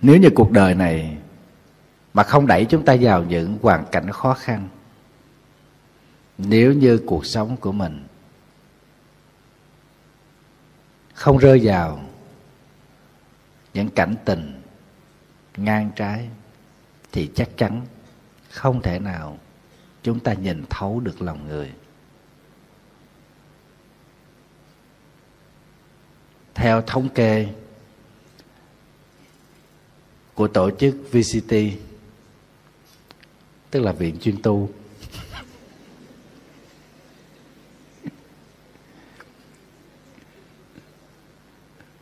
nếu như cuộc đời này mà không đẩy chúng ta vào những hoàn cảnh khó khăn, nếu như cuộc sống của mình không rơi vào những cảnh tình ngang trái, thì chắc chắn không thể nào chúng ta nhìn thấu được lòng người. Theo thống kê của tổ chức VCT tức là viện chuyên tu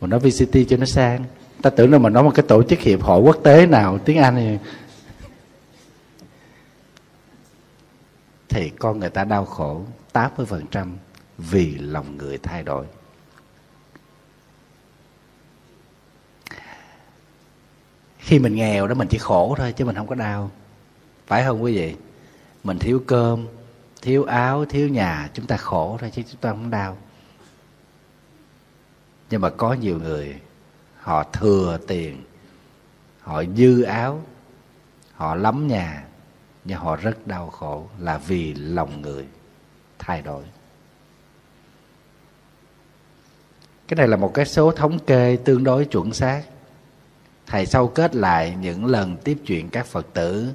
mà nói VCT cho nó sang ta tưởng là mà nói một cái tổ chức hiệp hội quốc tế nào, tiếng Anh thì thì con người ta đau khổ 80% vì lòng người thay đổi. Khi mình nghèo đó mình chỉ khổ thôi chứ mình không có đau. Phải không quý vị? Mình thiếu cơm, thiếu áo, thiếu nhà, chúng ta khổ thôi chứ chúng ta không đau. Nhưng mà có nhiều người họ thừa tiền, họ dư áo, họ lắm nhà, nhưng họ rất đau khổ là vì lòng người thay đổi cái này là một cái số thống kê tương đối chuẩn xác thầy sâu kết lại những lần tiếp chuyện các phật tử.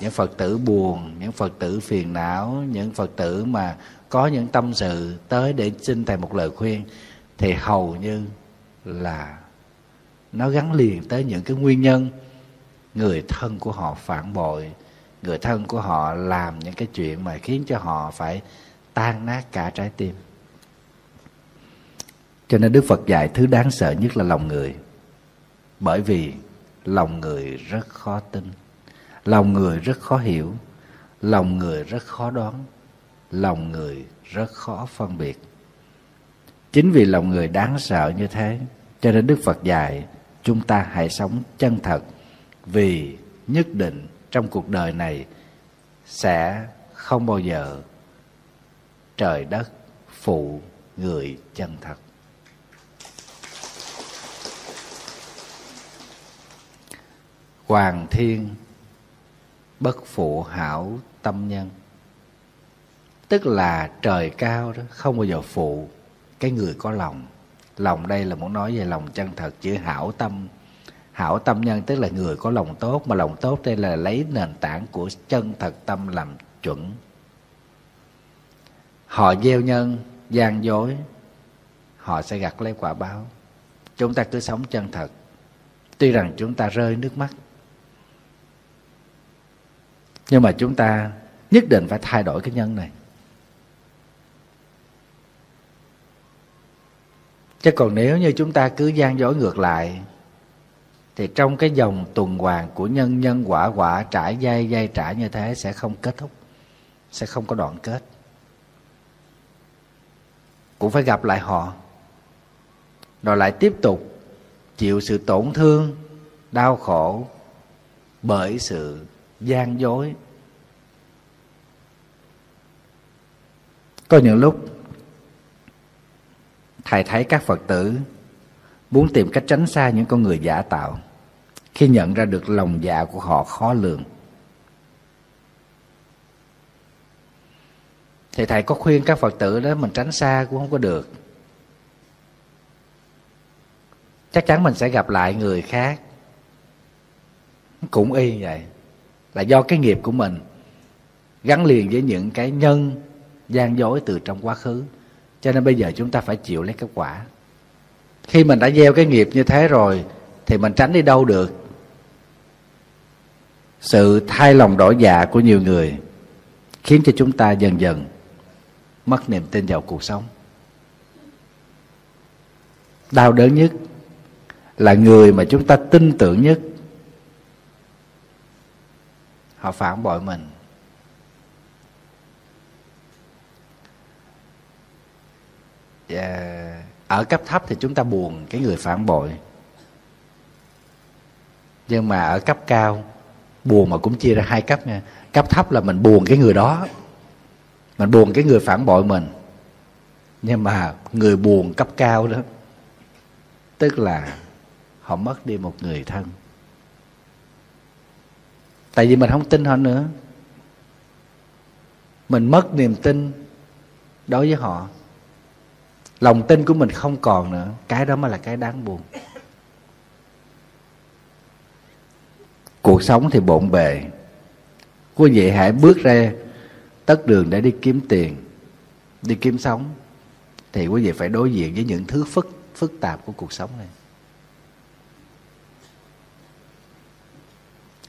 Những phật tử buồn, những phật tử phiền não, những phật tử mà có những tâm sự tới để xin thầy một lời khuyên, thì hầu như là nó gắn liền tới những cái nguyên nhân. Người thân của họ phản bội, người thân của họ làm những cái chuyện mà khiến cho họ phải tan nát cả trái tim. Cho nên đức phật dạy, thứ đáng sợ nhất là lòng người bởi vì lòng người rất khó tin. Lòng người rất khó hiểu. Lòng người rất khó đoán. Lòng người rất khó phân biệt. Chính vì lòng người đáng sợ như thế, cho nên đức phật dạy chúng ta hãy sống chân thật, vì nhất định trong cuộc đời này sẽ không bao giờ trời đất phụ người chân thật. Hoàng thiên, bất phụ hảo tâm nhân. Tức là trời cao đó, không bao giờ phụ cái người có lòng. Lòng đây là muốn nói về lòng chân thật, chữ hảo tâm. Hảo tâm nhân tức là người có lòng tốt, mà lòng tốt đây là lấy nền tảng của chân thật tâm làm chuẩn. Họ gieo nhân, gian dối, họ sẽ gặt lấy quả báo. Chúng ta cứ sống chân thật. Tuy rằng chúng ta rơi nước mắt nhưng mà chúng ta nhất định phải thay đổi cái nhân này. Chứ còn nếu như chúng ta cứ gian dối ngược lại, thì trong cái dòng tuần hoàn của nhân nhân quả quả, trải dây dây trải như thế sẽ không kết thúc, sẽ không có đoạn kết. Cũng phải gặp lại họ, rồi lại tiếp tục chịu sự tổn thương, đau khổ bởi sự gian dối. Có những lúc, thầy thấy các phật tử muốn tìm cách tránh xa những con người giả tạo, khi nhận ra được lòng dạ của họ khó lường. Thì thầy có khuyên các phật tử đó mình tránh xa cũng không có được. Chắc chắn mình sẽ gặp lại người khác. Cũng y vậy là do cái nghiệp của mình gắn liền với những cái nhân, gian dối từ trong quá khứ. Cho nên bây giờ chúng ta phải chịu lấy kết quả. Khi mình đã gieo cái nghiệp như thế rồi, thì mình tránh đi đâu được? Sự thay lòng đổi dạ của nhiều người khiến cho chúng ta dần dần mất niềm tin vào cuộc sống. Đau đớn nhất là người mà chúng ta tin tưởng nhất họ phản bội mình. Và ở cấp thấp thì chúng ta buồn cái người phản bội. Nhưng mà ở cấp cao, buồn mà cũng chia ra hai cấp nha. Cấp thấp là mình buồn cái người đó. Mình buồn cái người phản bội mình. Nhưng mà người buồn cấp cao đó, tức là họ mất đi một người thân tại vì mình không tin họ nữa. Mình mất niềm tin đối với họ. Lòng tin của mình không còn nữa. Cái đó mới là cái đáng buồn. Cuộc sống thì bộn bề. Quý vị hãy bước ra tất đường để đi kiếm tiền, đi kiếm sống. Thì quý vị phải đối diện với những thứ phức phức tạp của cuộc sống này.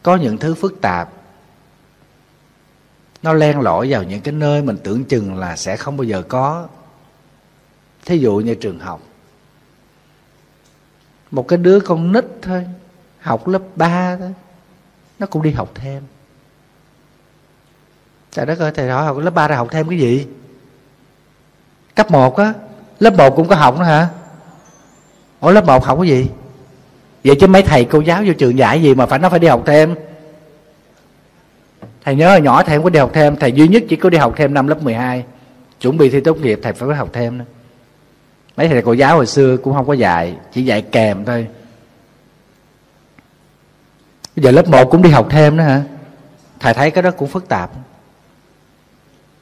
Có những thứ phức tạp. Nó len lỏi vào những cái nơi mình tưởng chừng là sẽ không bao giờ có. Thí dụ như trường học. Một cái đứa con nít thôi, học lớp 3 thôi, nó cũng đi học thêm. Trời đất ơi, thầy hỏi học lớp 3 ra học thêm cái gì? Cấp 1 á, lớp 1 cũng có học nữa hả? Ủa, lớp 1 học cái gì? Vậy chứ mấy thầy cô giáo vô trường dạy gì mà phải nó phải đi học thêm? Thầy nhớ hồi nhỏ thầy không có đi học thêm, thầy duy nhất chỉ có đi học thêm năm lớp 12 chuẩn bị thi tốt nghiệp thầy phải có học thêm nữa mấy thầy cô giáo hồi xưa cũng không có dạy, chỉ dạy kèm thôi. Bây giờ lớp 1 cũng đi học thêm nữa hả? Thầy thấy cái đó cũng phức tạp.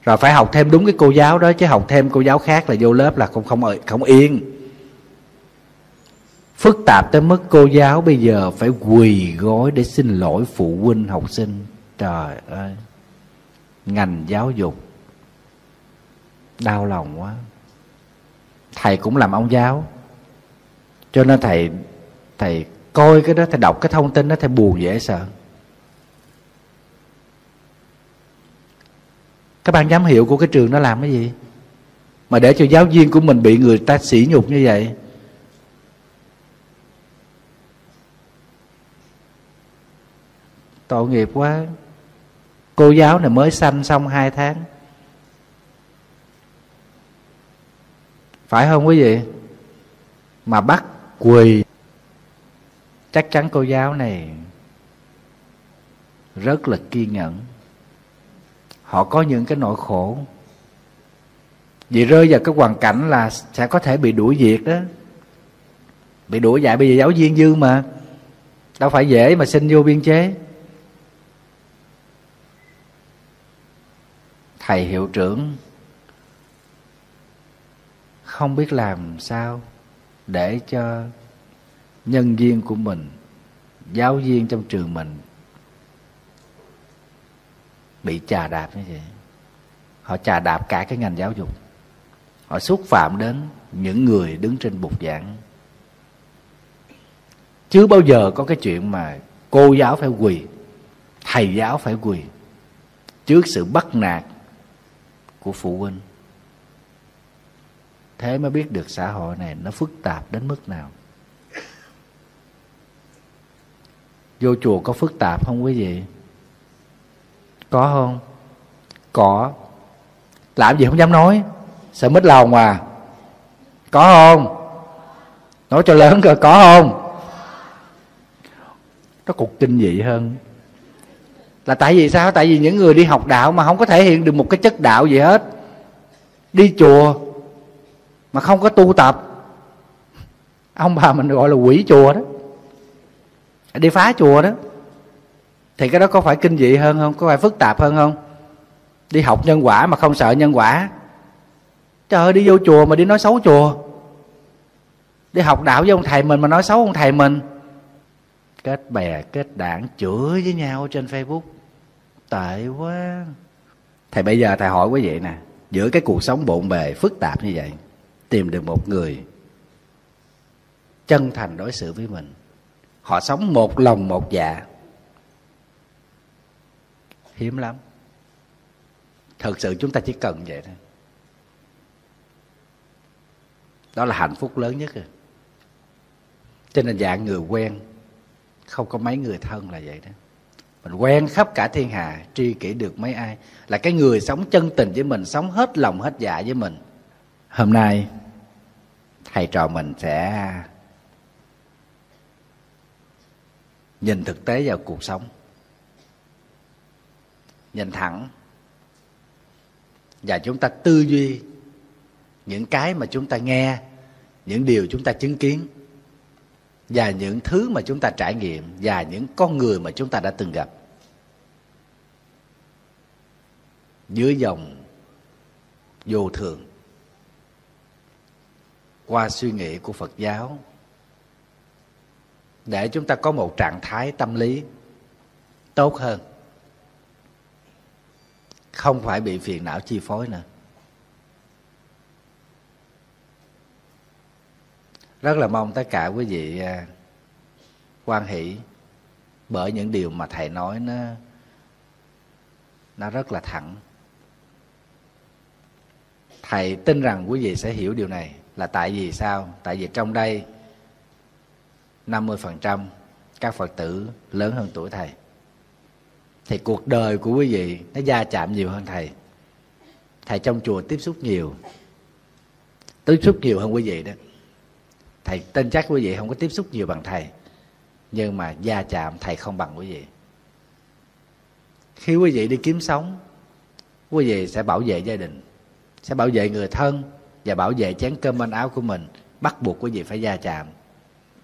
Rồi phải học thêm đúng cái cô giáo đó, chứ học thêm cô giáo khác là vô lớp là không không không yên phức tạp tới mức cô giáo bây giờ phải quỳ gối để xin lỗi phụ huynh học sinh. Trời ơi, ngành giáo dục đau lòng quá. Thầy cũng làm ông giáo, cho nên thầy thầy coi cái đó, thầy đọc cái thông tin đó, thầy buồn dễ sợ. Các ban giám hiệu của cái trường nó làm cái gì? Mà để cho giáo viên của mình bị người ta sỉ nhục như vậy tội nghiệp quá. Cô giáo này mới sanh xong hai tháng. Phải không quý vị? Mà bắt quỳ. Chắc chắn cô giáo này rất là kiên nhẫn. Họ có những cái nỗi khổ. Vì rơi vào cái hoàn cảnh là sẽ có thể bị đuổi việc đó. Bị đuổi dạy, bây giờ giáo viên dư mà. Đâu phải dễ mà xin vô biên chế. Thầy hiệu trưởng, không biết làm sao để cho nhân viên của mình, giáo viên trong trường mình bị chà đạp như vậy. Họ chà đạp cả cái ngành giáo dục. Họ xúc phạm đến những người đứng trên bục giảng. Chứ bao giờ có cái chuyện mà cô giáo phải quỳ, thầy giáo phải quỳ trước sự bắt nạt của phụ huynh. Thế mới biết được xã hội này nó phức tạp đến mức nào. Vô chùa có phức tạp không quý vị? Có không? Có. Làm gì không dám nói. Sợ mất lòng à. Có không? Nói cho lớn cơ có không? Nó cục kinh dị hơn là tại vì sao? Tại vì những người đi học đạo mà không có thể hiện được một cái chất đạo gì hết. Đi chùa mà không có tu tập. Ông bà mình gọi là quỷ chùa đó. Đi phá chùa đó. Thì cái đó có phải kinh dị hơn không? Có phải phức tạp hơn không? Đi học nhân quả mà không sợ nhân quả. Trời ơi, đi vô chùa mà đi nói xấu chùa. Đi học đạo với ông thầy mình mà nói xấu ông thầy mình. Kết bè, kết đảng, chửi với nhau trên facebook tệ quá. Thầy, bây giờ thầy hỏi quý vị nè, giữa cái cuộc sống bộn bề, phức tạp như vậy, tìm được một người chân thành đối xử với mình, họ sống một lòng một dạ hiếm lắm. Thật sự chúng ta chỉ cần vậy thôi. Đó là hạnh phúc lớn nhất rồi. Cho nên dạng người quen, không có mấy người thân là vậy đó mình quen khắp cả thiên hà, tri kỷ được mấy ai. Là cái người sống chân tình với mình, sống hết lòng hết dạ với mình. Hôm nay, thầy trò mình sẽ nhìn thực tế vào cuộc sống. Nhìn thẳng. Và chúng ta tư duy những cái mà chúng ta nghe, những điều chúng ta chứng kiến, và những thứ mà chúng ta trải nghiệm, và những con người mà chúng ta đã từng gặp. Dưới dòng vô thường. Qua suy nghĩ của phật giáo, để chúng ta có một trạng thái tâm lý tốt hơn, không phải bị phiền não chi phối nữa. Rất là mong tất cả quý vị à, quan hỷ bởi những điều mà thầy nói nó nó rất là thẳng thầy tin rằng quý vị sẽ hiểu điều này. Là tại vì sao? Tại vì trong đây 50% các Phật tử lớn hơn tuổi thầy. Thì cuộc đời của quý vị nó gia chạm nhiều hơn thầy. Thầy trong chùa tiếp xúc nhiều. Tiếp xúc nhiều hơn quý vị đó. Thầy tin chắc quý vị không có tiếp xúc nhiều bằng thầy. Nhưng mà gia chạm thầy không bằng quý vị. Khi quý vị đi kiếm sống, quý vị sẽ bảo vệ gia đình sẽ bảo vệ người thân và bảo vệ chén cơm manh áo của mình, bắt buộc quý vị phải gia chạm.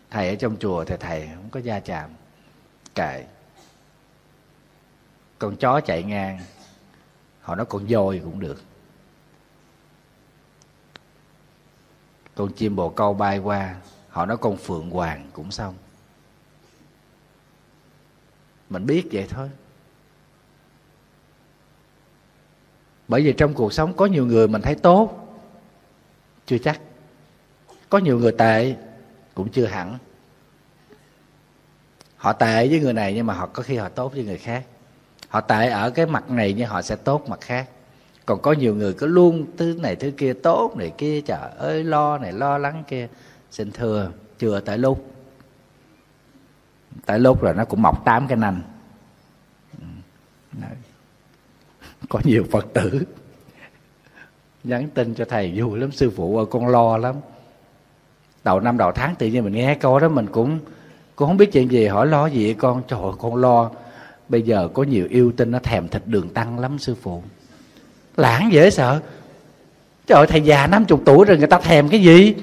Thầy ở trong chùa thì thầy không có gia chạm. Kệ. Con chó chạy ngang, họ nói con voi cũng được. Con chim bồ câu bay qua, họ nói con phượng hoàng cũng xong. Mình biết vậy thôi. Bởi vì trong cuộc sống có nhiều người mình thấy tốt, chưa chắc. Có nhiều người tệ, cũng chưa hẳn. Họ tệ với người này nhưng mà họ có khi họ tốt với người khác. Họ tệ ở cái mặt này nhưng họ sẽ tốt mặt khác. Còn có nhiều người cứ luôn thứ này thứ kia, tốt này kia, trời ơi, lo này, lo lắng kia. Xin thưa, chưa tới lúc. Tới lúc rồi nó cũng mọc tám cái nanh ừ có nhiều phật tử. Nhắn tin cho thầy vui lắm sư phụ ơi con lo lắm. Đầu năm đầu tháng tự nhiên mình nghe câu đó mình cũng cũng không biết chuyện gì. Hỏi lo gì vậy con? Trời ơi, con lo. Bây giờ có nhiều yêu tinh nó thèm thịt đường tăng lắm sư phụ. Lãng dễ sợ. Trời ơi, thầy già năm chục tuổi rồi người ta thèm cái gì?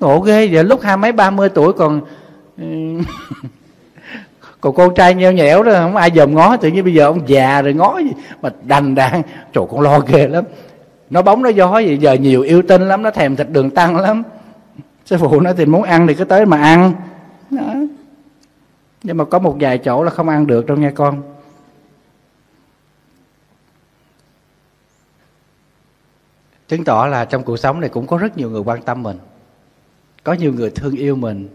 Ngộ ghê giờ lúc hai mấy ba mươi tuổi còn ừ, còn con trai nheo nhẽo đó, không ai dòm ngó, tự nhiên bây giờ ông già rồi ngó gì mà đành đàn trời, con lo ghê lắm. Nó bóng nó gió gì giờ nhiều yêu tinh lắm, nó thèm thịt đường tăng lắm. Sư phụ nói thì muốn ăn thì cứ tới mà ăn. Đó. nhưng mà có một vài chỗ là không ăn được đâu nghe con. Chứng tỏ là trong cuộc sống này cũng có rất nhiều người quan tâm mình. Có nhiều người thương yêu mình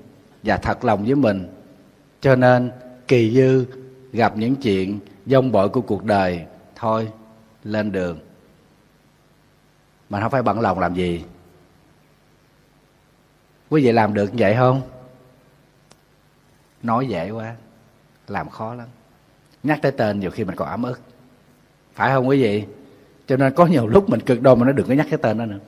và thật lòng với mình. Cho nên kỳ dư, gặp những chuyện dông bội của cuộc đời. Thôi, lên đường. Mà không phải bận lòng làm gì? Quý vị làm được như vậy không? Nói dễ quá, làm khó lắm. Nhắc tới tên nhiều khi mình còn ấm ức. Phải không quý vị? Cho nên có nhiều lúc mình cực đoan mà nó đừng có nhắc cái tên đó nữa.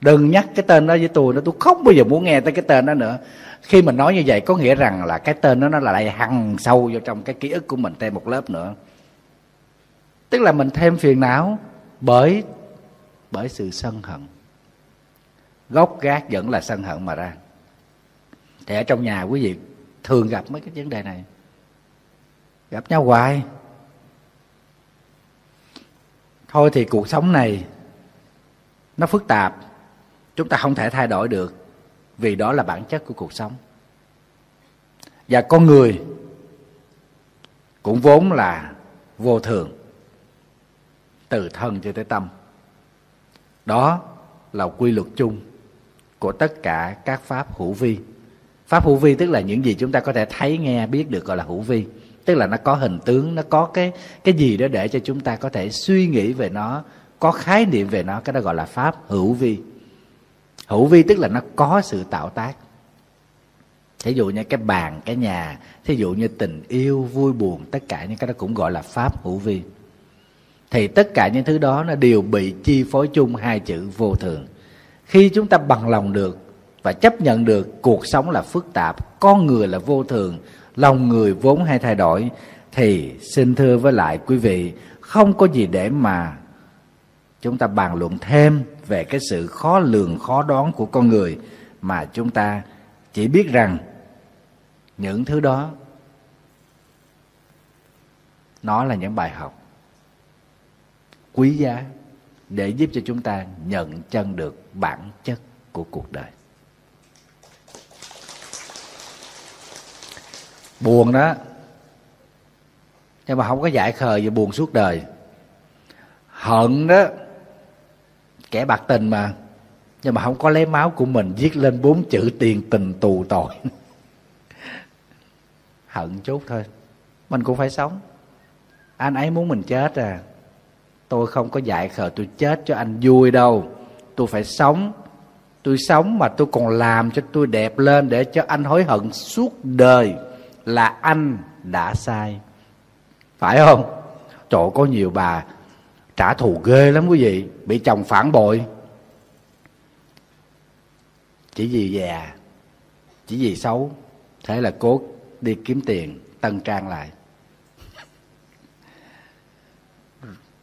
Đừng nhắc cái tên đó với tôi nó tôi không bao giờ muốn nghe tới cái tên đó nữa khi mình nói như vậy, có nghĩa rằng là cái tên đó nó là lại hằn sâu vô trong cái ký ức của mình thêm một lớp nữa. Tức là mình thêm phiền não bởi bởi sự sân hận. Gốc gác vẫn là sân hận mà ra. Thì ở trong nhà quý vị thường gặp mấy cái vấn đề này. Gặp nhau hoài. Thôi thì cuộc sống này nó phức tạp. Chúng ta không thể thay đổi được vì đó là bản chất của cuộc sống. Và con người cũng vốn là vô thường, từ thân cho tới tâm. Đó là quy luật chung của tất cả các pháp hữu vi. Pháp hữu vi tức là những gì chúng ta có thể thấy, nghe, biết được gọi là hữu vi. Tức là nó có hình tướng, nó có cái cái gì đó để cho chúng ta có thể suy nghĩ về nó, có khái niệm về nó, cái đó gọi là pháp hữu vi hữu vi tức là nó có sự tạo tác. Thí dụ như cái bàn, cái nhà, thí dụ như tình yêu, vui, buồn, tất cả những cái đó cũng gọi là pháp hữu vi. Thì tất cả những thứ đó nó đều bị chi phối chung hai chữ vô thường. Khi chúng ta bằng lòng được và chấp nhận được cuộc sống là phức tạp, con người là vô thường, lòng người vốn hay thay đổi, thì xin thưa với lại quý vị, không có gì để mà chúng ta bàn luận thêm về cái sự khó lường, khó đoán của con người mà chúng ta chỉ biết rằng những thứ đó, nó là những bài học quý giá để giúp cho chúng ta nhận chân được bản chất của cuộc đời. Buồn đó, nhưng mà không có giải khờ về buồn suốt đời. Hận đó kẻ bạc tình mà. Nhưng mà không có lấy máu của mình viết lên bốn chữ tiền tình tù tội. Hận chút thôi. Mình cũng phải sống. Anh ấy muốn mình chết à. Tôi không có dạy khờ tôi chết cho anh vui đâu. Tôi phải sống. Tôi sống mà tôi còn làm cho tôi đẹp lên để cho anh hối hận suốt đời là anh đã sai. Phải không? Chỗ có nhiều bà trả thù ghê lắm quý vị, bị chồng phản bội. Chỉ vì già, chỉ vì xấu, thế là cố đi kiếm tiền, tân trang lại.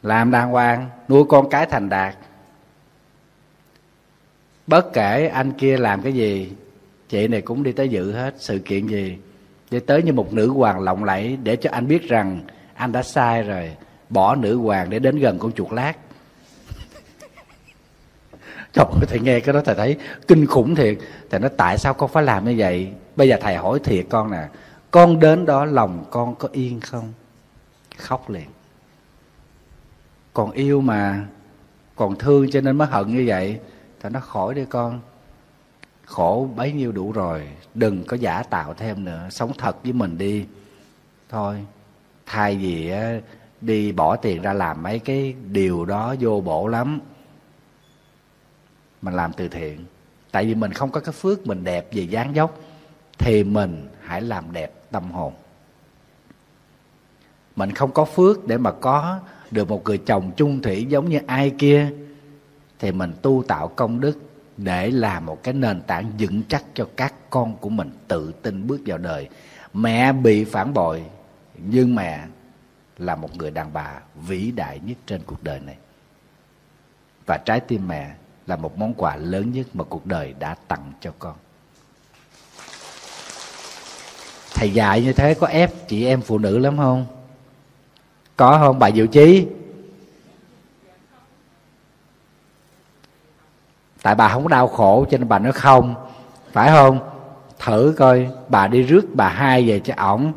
Làm đàng hoàng, nuôi con cái thành đạt. Bất kể anh kia làm cái gì, chị này cũng đi tới dự hết. Sự kiện gì để tới như một nữ hoàng lộng lẫy để cho anh biết rằng anh đã sai rồi bỏ nữ hoàng để đến gần con chuột lát Trời ơi, thầy nghe cái đó thầy thấy kinh khủng thiệt. Thầy nói tại sao con phải làm như vậy? Bây giờ thầy hỏi thiệt con nè Con đến đó lòng con có yên không? Khóc liền. Còn yêu mà Còn thương cho nên mới hận như vậy. Thầy nói khỏi đi con Khổ bấy nhiêu đủ rồi Đừng có giả tạo thêm nữa Sống thật với mình đi. Thôi Thay vì đi bỏ tiền ra làm mấy cái điều đó vô bổ lắm. Mình làm từ thiện. Tại vì mình không có cái phước mình đẹp về dáng dốc, thì mình hãy làm đẹp tâm hồn. Mình không có phước để mà có được một người chồng chung thủy giống như ai kia, thì mình tu tạo công đức để làm một cái nền tảng vững chắc cho các con của mình tự tin bước vào đời. Mẹ bị phản bội, nhưng mẹ là một người đàn bà vĩ đại nhất trên cuộc đời này. Và trái tim mẹ là một món quà lớn nhất mà cuộc đời đã tặng cho con. Thầy dạy như thế có ép chị em phụ nữ lắm không? Có không? Bà diệu chí? Tại bà không có đau khổ, cho nên bà nói không. Phải không? Thử coi, bà đi rước bà hai về cho ổng,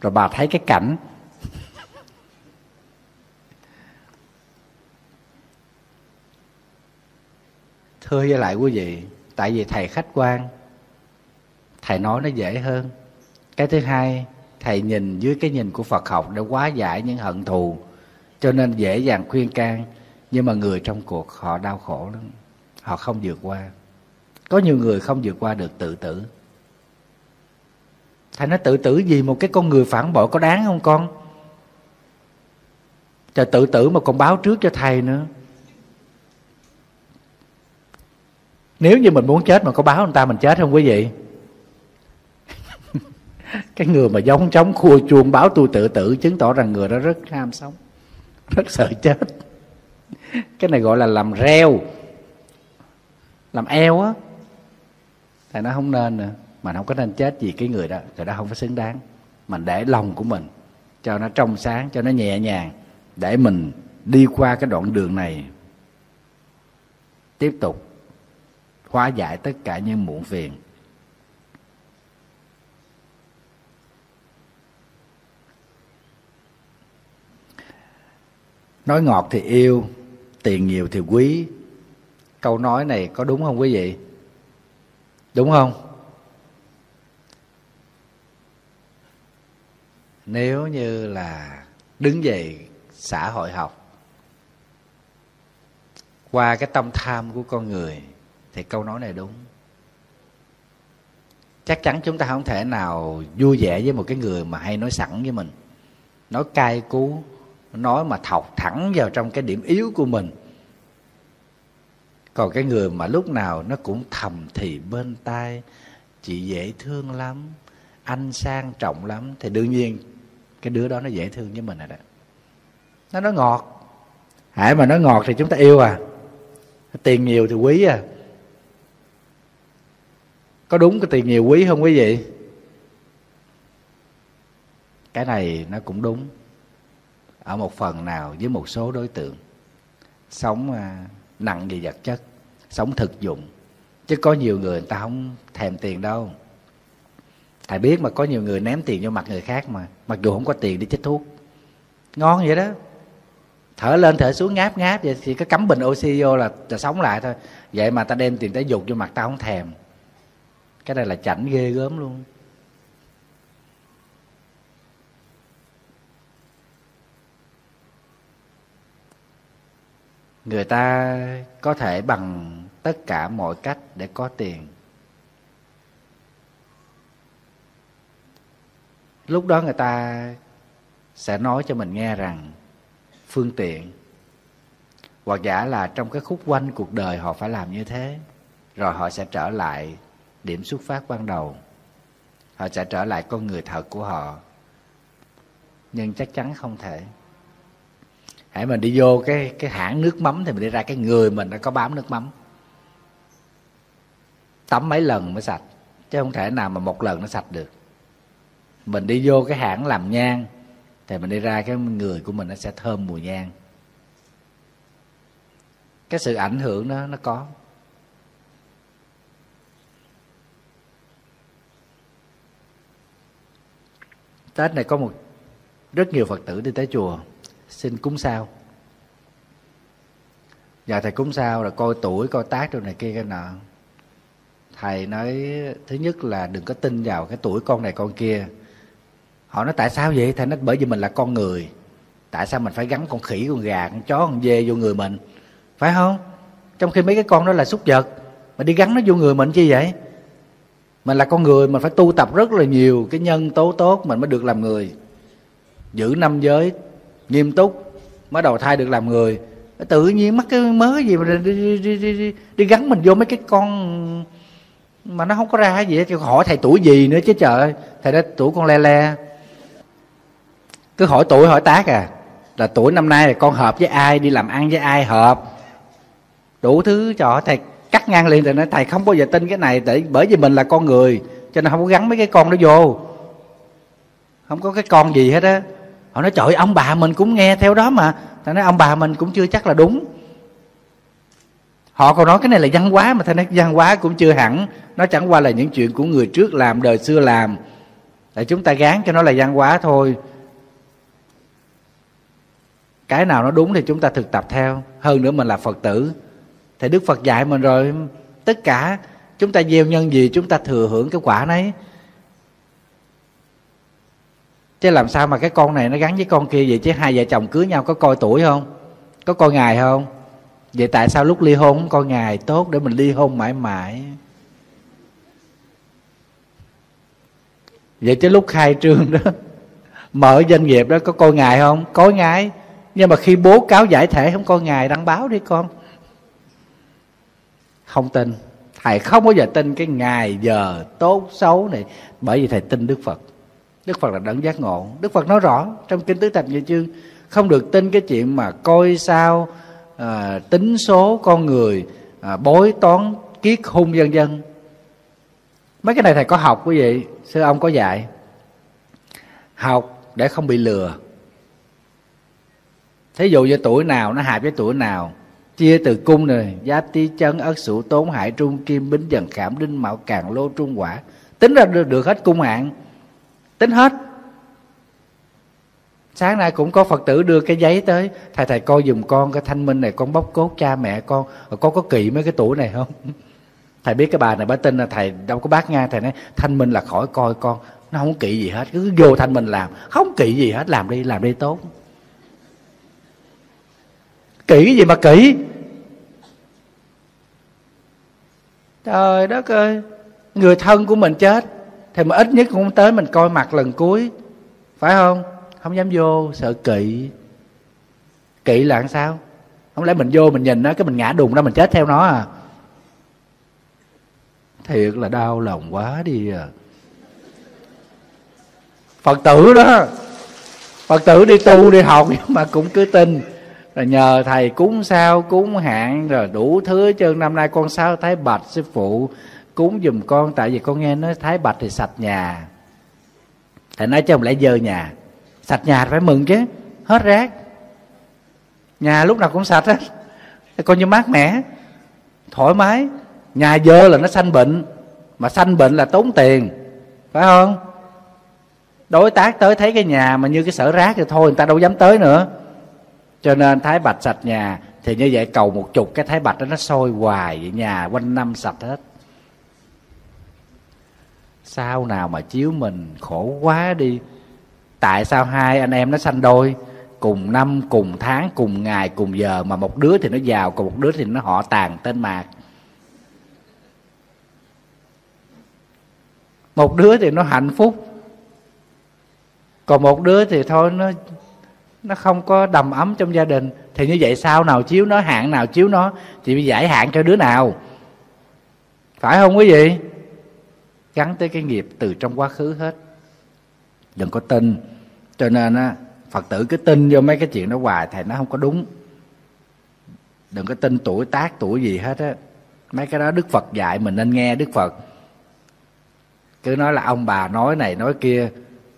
rồi bà thấy cái cảnh thưa với lại quý vị, tại vì thầy khách quan, thầy nói nó dễ hơn. Cái thứ hai, thầy nhìn dưới cái nhìn của phật học để quá giải những hận thù, cho nên dễ dàng khuyên can, nhưng mà người trong cuộc họ đau khổ lắm, họ không vượt qua. Có nhiều người không vượt qua được tự tử. Thầy nói tự tử gì một cái con người phản bội có đáng không con? Trời tự tử mà còn báo trước cho thầy nữa. Nếu như mình muốn chết mà có báo người ta mình chết không quý vị? Cái người mà giống trống khua chuông báo tôi tự tử chứng tỏ rằng người đó rất ham sống, rất sợ chết. Cái này gọi là làm reo, làm eo á. Thầy nó không nên nữa mà không có nên chết vì cái người đó người đó không có xứng đáng. Mình để lòng của mình, cho nó trong sáng, cho nó nhẹ nhàng, để mình đi qua cái đoạn đường này. Tiếp tục hóa giải tất cả những muộn phiền. Nói ngọt thì yêu, tiền nhiều thì quý. Câu nói này có đúng không quý vị? Đúng không? Nếu như là đứng dậy xã hội học, qua cái tâm tham của con người thì câu nói này đúng. Chắc chắn chúng ta không thể nào vui vẻ với một cái người mà hay nói sẵn với mình. Nói cay cú, nói mà thọc thẳng vào trong cái điểm yếu của mình. Còn cái người mà lúc nào nó cũng thầm thì bên tai, chị dễ thương lắm, anh sang trọng lắm. Thì đương nhiên cái đứa đó nó dễ thương với mình rồi đó. Nó nói ngọt. Hãy mà nói ngọt thì chúng ta yêu à. Tiền nhiều thì quý à có đúng cái tiền nhiều quý không quý vị? Cái này nó cũng đúng. Ở một phần nào với một số đối tượng. Sống à, nặng về vật chất sống thực dụng. Chứ có nhiều người người ta không thèm tiền đâu. Thầy biết mà có nhiều người ném tiền vô mặt người khác mà mặc dù không có tiền đi chích thuốc. Ngon vậy đó. Thở lên thở xuống ngáp ngáp vậy thì có cắm bình oxy vô là, là sống lại thôi. Vậy mà ta đem tiền tới dục vô mặt ta không thèm cái này là chảnh ghê gớm luôn. Người ta có thể bằng tất cả mọi cách để có tiền. Lúc đó người ta sẽ nói cho mình nghe rằng phương tiện, hoặc giả là trong cái khúc quanh cuộc đời họ phải làm như thế, rồi họ sẽ trở lại điểm xuất phát ban đầu. Họ sẽ trở lại con người thật của họ. Nhưng chắc chắn không thể. Hãy mình đi vô cái cái hãng nước mắm thì mình đi ra cái người mình đã có bám nước mắm. Tắm mấy lần mới sạch, chứ không thể nào mà một lần nó sạch được. Mình đi vô cái hãng làm nhang thì mình đi ra cái người của mình nó sẽ thơm mùi nhang. Cái sự ảnh hưởng đó nó có. Tết này có một rất nhiều phật tử đi tới chùa, xin cúng sao. Dạ thầy cúng sao là coi tuổi, coi tác rồi này kia cái nọ. Thầy nói, thứ nhất là đừng có tin vào cái tuổi con này con kia. Họ nói, tại sao vậy? Thầy nói, bởi vì mình là con người. Tại sao mình phải gắn con khỉ, con gà, con chó, con dê vô người mình? Phải không? Trong khi mấy cái con đó là súc vật, mà đi gắn nó vô người mình chi vậy? Mình là con người mình phải tu tập rất là nhiều cái nhân tố tốt mình mới được làm người. Giữ năm giới nghiêm túc mới đầu thai được làm người. Tự nhiên mắc cái mớ gì mà đi, đi, đi, đi, đi, đi gắn mình vô mấy cái con mà nó không có ra gì hết. Hỏi thầy tuổi gì nữa chứ trời thầy đã tuổi con le le. Cứ hỏi tuổi hỏi tác à. Là tuổi năm nay là con hợp với ai đi làm ăn với ai hợp. Đủ thứ cho thầy cắt ngang liền rồi nói, thầy không bao giờ tin cái này, tại bởi vì mình là con người, cho nên không có gắn mấy cái con đó vô. Không có cái con gì hết á. Họ nói, trời ông bà mình cũng nghe theo đó mà. Thầy nói, ông bà mình cũng chưa chắc là đúng. Họ còn nói, cái này là văn hóa mà. Thầy nói, văn hóa cũng chưa hẳn. Nó chẳng qua là những chuyện của người trước làm, đời xưa làm. Để chúng ta gán cho nó là văn hóa thôi. Cái nào nó đúng thì chúng ta thực tập theo. Hơn nữa mình là phật tử thì đức phật dạy mình rồi, tất cả chúng ta gieo nhân gì chúng ta thừa hưởng cái quả đấy chứ làm sao mà cái con này nó gắn với con kia vậy chứ hai vợ chồng cưới nhau có coi tuổi không? Có coi ngày không? Vậy tại sao lúc ly hôn không coi ngày tốt để mình ly hôn mãi mãi. Vậy chứ lúc khai trương đó, mở doanh nghiệp đó có coi ngày không? Có ngày nhưng mà khi bố cáo giải thể không coi ngày đăng báo đi con không tin. Thầy không bao giờ tin cái ngày giờ tốt xấu này. Bởi vì thầy tin đức phật. Đức phật là đấng giác ngộ. Đức phật nói rõ trong kinh tứ thập nhị chương không được tin cái chuyện mà coi sao à, tính số con người à, bối toán kiết hung vân vân. Mấy cái này thầy có học quý vị? Sư ông có dạy. Học để không bị lừa. Thí dụ như tuổi nào nó hại với tuổi nào chia từ cung này giáp tý chân ất sửu tốn hại trung kim bính dần khảm đinh mạo càng lô trung quả. Tính ra được, được hết cung hạn tính hết. Sáng nay cũng có phật tử đưa cái giấy tới. Thầy thầy coi dùm con cái thanh minh này con bóc cốt cha mẹ con. Con có kỵ mấy cái tuổi này không? Thầy biết cái bà này bà tin là thầy đâu có bác nga. Thầy nói thanh minh là khỏi coi con. Nó không kỵ gì hết. Cứ vô thanh minh làm. Không kỵ gì hết làm đi làm đi tốt kỹ gì mà kỹ? Trời đất ơi, người thân của mình chết, thì mà ít nhất cũng tới mình coi mặt lần cuối. Phải không? Không dám vô, sợ kỵ. Kỵ là làm sao? Không lẽ mình vô mình nhìn nó, cái mình ngã đùng ra mình chết theo nó à? Thiệt là đau lòng quá đi à. Phật tử đó, phật tử đi tu, đi học nhưng mà cũng cứ tin rồi nhờ thầy cúng sao, cúng hạn rồi đủ thứ chứ năm nay con sao thái bạch sư phụ cúng giùm con, tại vì con nghe nói thái bạch thì sạch nhà. Thầy nói chứ không lẽ dơ nhà. Sạch nhà phải mừng chứ. Hết rác. Nhà lúc nào cũng sạch hết. Coi như mát mẻ. Thoải mái. Nhà dơ là nó sanh bệnh. Mà sanh bệnh là tốn tiền. Phải không? Đối tác tới thấy cái nhà mà như cái sở rác thì thôi, người ta đâu dám tới nữa cho nên thái bạch sạch nhà, thì như vậy cầu một chục, cái thái bạch đó nó sôi hoài vậy nhà quanh năm sạch hết. Sao nào mà chiếu mình khổ quá đi, tại sao hai anh em nó sanh đôi? Cùng năm, cùng tháng, cùng ngày, cùng giờ, mà một đứa thì nó giàu, còn một đứa thì nó họ tàn tên mạc. Một đứa thì nó hạnh phúc, còn một đứa thì thôi nó nó không có đầm ấm trong gia đình, thì như vậy sao nào chiếu nó hạn nào chiếu nó thì giải hạn cho đứa nào. Phải không quý vị? Gắn tới cái nghiệp từ trong quá khứ hết. Đừng có tin. Cho nên á, phật tử cứ tin vô mấy cái chuyện đó hoài thì nó không có đúng. Đừng có tin tuổi tác, tuổi gì hết á. Mấy cái đó đức phật dạy mình nên nghe đức phật. Cứ nói là ông bà nói này, nói kia,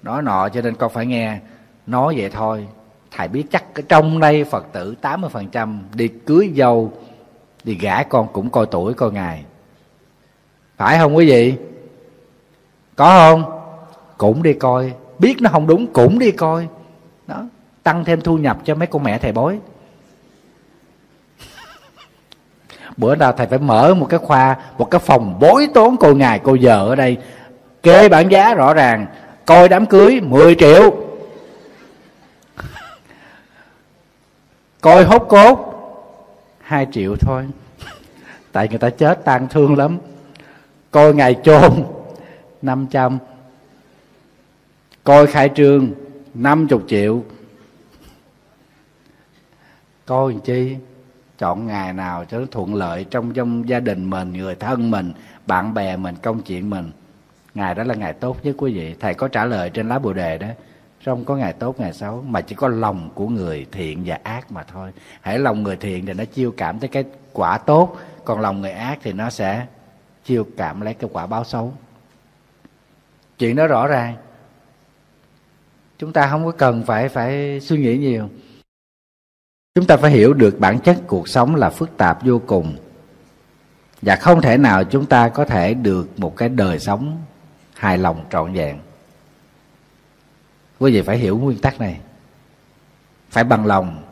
nói nọ cho nên con phải nghe. Nói vậy thôi thầy biết chắc trong đây phật tử 80% đi cưới dâu, đi gả con cũng coi tuổi coi ngày. Phải không quý vị? Có không? Cũng đi coi. Biết nó không đúng, cũng đi coi. Đó, tăng thêm thu nhập cho mấy cô mẹ thầy bói. Bữa nào thầy phải mở một cái khoa, một cái phòng bối tốn cô ngày cô vợ ở đây. Kê bản giá rõ ràng. Coi đám cưới 10 triệu. Coi hốt cốt. Hai triệu thôi. Tại người ta chết tan thương lắm. Coi ngày chôn, năm trăm. Coi khai trương, năm chục triệu. Coi làm chi? Chọn ngày nào cho nó thuận lợi trong trong gia đình mình, người thân mình, bạn bè mình, công chuyện mình. Ngày đó là ngày tốt nhất quý vị. Thầy có trả lời trên lá bồ đề đó không có ngày tốt, ngày xấu, mà chỉ có lòng của người thiện và ác mà thôi. Hãy lòng người thiện thì nó chiêu cảm tới cái quả tốt, còn lòng người ác thì nó sẽ chiêu cảm lấy cái quả báo xấu. Chuyện đó rõ ràng. Chúng ta không có cần phải phải suy nghĩ nhiều. Chúng ta phải hiểu được bản chất cuộc sống là phức tạp vô cùng. Và không thể nào chúng ta có thể được một cái đời sống hài lòng trọn vẹn quý vị phải hiểu nguyên tắc này. Phải bằng lòng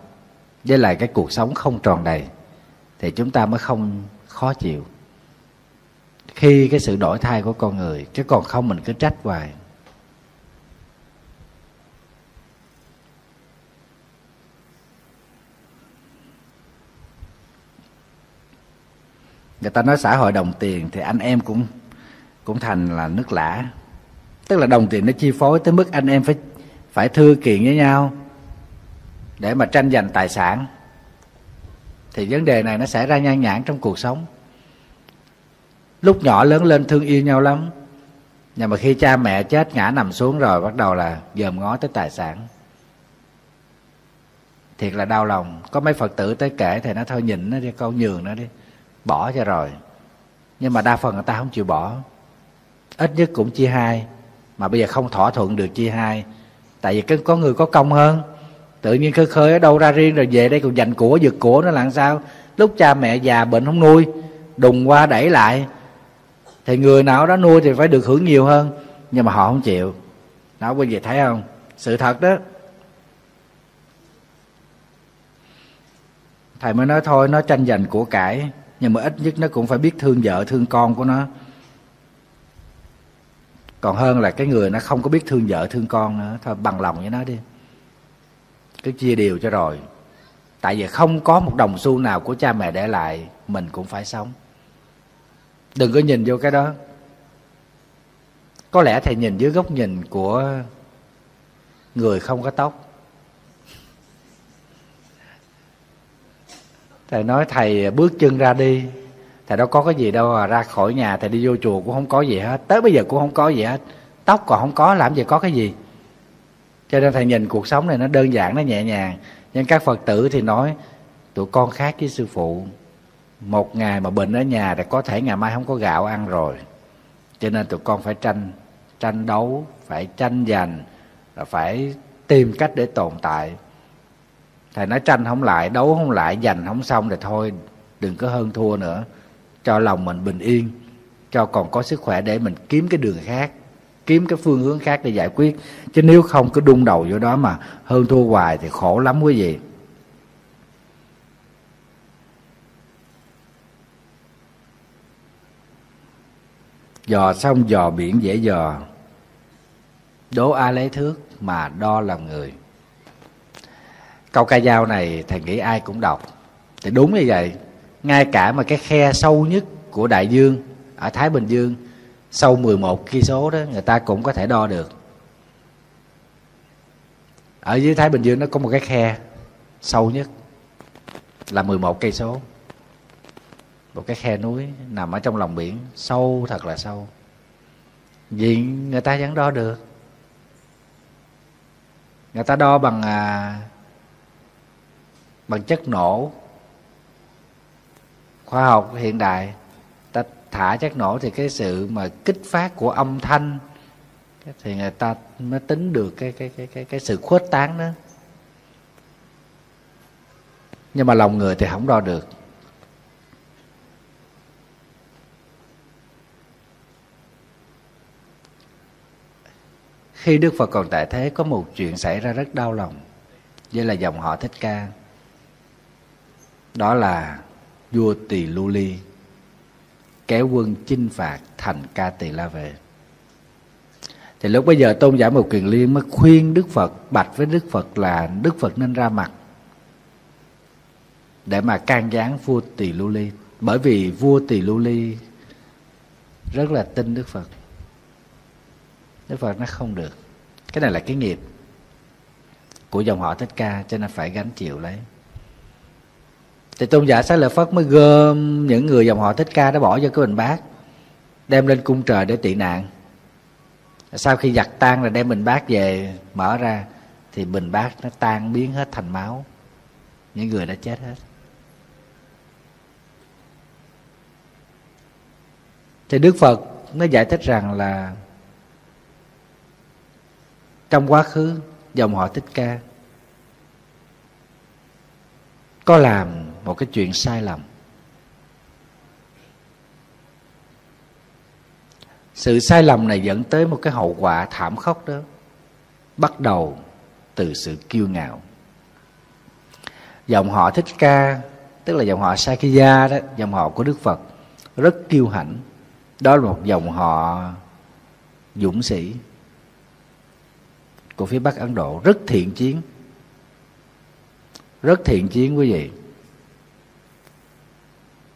với lại cái cuộc sống không tròn đầy thì chúng ta mới không khó chịu. Khi cái sự đổi thay của con người, chứ còn không mình cứ trách hoài. Người ta nói xã hội đồng tiền thì anh em cũng cũng thành là nước lã. Tức là đồng tiền nó chi phối tới mức anh em phải phải thư kiện với nhau để mà tranh giành tài sản, thì vấn đề này nó xảy ra nhan nhản trong cuộc sống. Lúc nhỏ lớn lên thương yêu nhau lắm, nhưng mà khi cha mẹ chết ngã nằm xuống rồi bắt đầu là dòm ngó tới tài sản. Thiệt là đau lòng, có mấy phật tử tới kể thì nó thôi nhịn nó đi, câu nhường nó đi, bỏ cho rồi. Nhưng mà đa phần người ta không chịu bỏ, ít nhất cũng chia hai, mà bây giờ không thỏa thuận được chia hai tại vì có người có công hơn. Tự nhiên khơi khơi ở đâu ra riêng rồi về đây còn dành của, giật của nó làm sao? Lúc cha mẹ già bệnh không nuôi, đùng qua đẩy lại. Thì người nào đó nuôi thì phải được hưởng nhiều hơn, nhưng mà họ không chịu. Đó, quý vị thấy không? Sự thật đó. Thầy mới nói thôi, nó tranh giành của cải, nhưng mà ít nhất nó cũng phải biết thương vợ, thương con của nó còn hơn là cái người nó không có biết thương vợ, thương con nữa. Thôi, bằng lòng với nó đi. Cứ chia đều cho rồi. Tại vì không có một đồng xu nào của cha mẹ để lại, mình cũng phải sống. Đừng có nhìn vô cái đó. Có lẽ thầy nhìn dưới góc nhìn của người không có tóc. Thầy nói, thầy bước chân ra đi thầy đâu có cái gì đâu à ra khỏi nhà thầy đi vô chùa cũng không có gì hết. Tới bây giờ cũng không có gì hết. Tóc còn không có, làm gì có cái gì. Cho nên thầy nhìn cuộc sống này nó đơn giản, nó nhẹ nhàng. Nhưng các phật tử thì nói, tụi con khác với sư phụ. Một ngày mà bệnh ở nhà thì có thể ngày mai không có gạo ăn rồi. Cho nên tụi con phải tranh tranh đấu, phải tranh giành, là phải tìm cách để tồn tại. Thầy nói tranh không lại, đấu không lại, giành không xong thì thôi, đừng có hơn thua nữa cho lòng mình bình yên, cho còn có sức khỏe để mình kiếm cái đường khác, kiếm cái phương hướng khác để giải quyết. Chứ nếu không cứ đung đầu vô đó mà hơn thua hoài thì khổ lắm quý vị. Dò xong dò biển dễ dò. Đố ai lấy thước mà đo làm người. Câu ca dao này thầy nghĩ ai cũng đọc. Thì đúng như vậy ngay cả mà cái khe sâu nhất của đại dương ở thái bình dương sâu 11 cây số đó người ta cũng có thể đo được. Ở dưới thái bình dương nó có một cái khe sâu nhất là 11 cây số. Một cái khe núi nằm ở trong lòng biển sâu thật là sâu. Vì người ta vẫn đo được. Người ta đo bằng à, bằng chất nổ khoa học hiện đại, ta thả chất nổ thì cái sự mà kích phát của âm thanh thì người ta mới tính được cái cái cái cái cái sự khuếch tán đó. Nhưng mà lòng người thì không đo được. Khi đức phật còn tại thế, có một chuyện xảy ra rất đau lòng. Với là dòng họ thích ca. Đó là vua tỳ lưu ly kéo quân chinh phạt thành ca tỳ la về thì lúc bây giờ tôn giả một kiền liên mới khuyên đức phật, bạch với đức phật là đức phật nên ra mặt để mà can gián vua tỳ lưu ly bởi vì vua tỳ lưu ly rất là tin đức phật. Đức phật nó không được. Cái này là cái nghiệp của dòng họ thích ca, cho nên phải gánh chịu lấy thì tôn giả xá lợi phất mới gom những người dòng họ thích ca đó bỏ vô cái bình bát, đem lên cung trời để tị nạn. Sau khi giặt tan rồi đem bình bát về mở ra, thì bình bát nó tan biến hết thành máu. Những người đã chết hết. Thì đức phật nó giải thích rằng là trong quá khứ dòng họ thích ca có làm một cái chuyện sai lầm. Sự sai lầm này dẫn tới một cái hậu quả thảm khốc đó, bắt đầu từ sự kiêu ngạo. Dòng họ thích ca, tức là dòng họ sakya đó dòng họ của đức phật, rất kiêu hãnh. Đó là một dòng họ dũng sĩ của phía bắc ấn độ, rất thiện chiến. Rất thiện chiến quý vị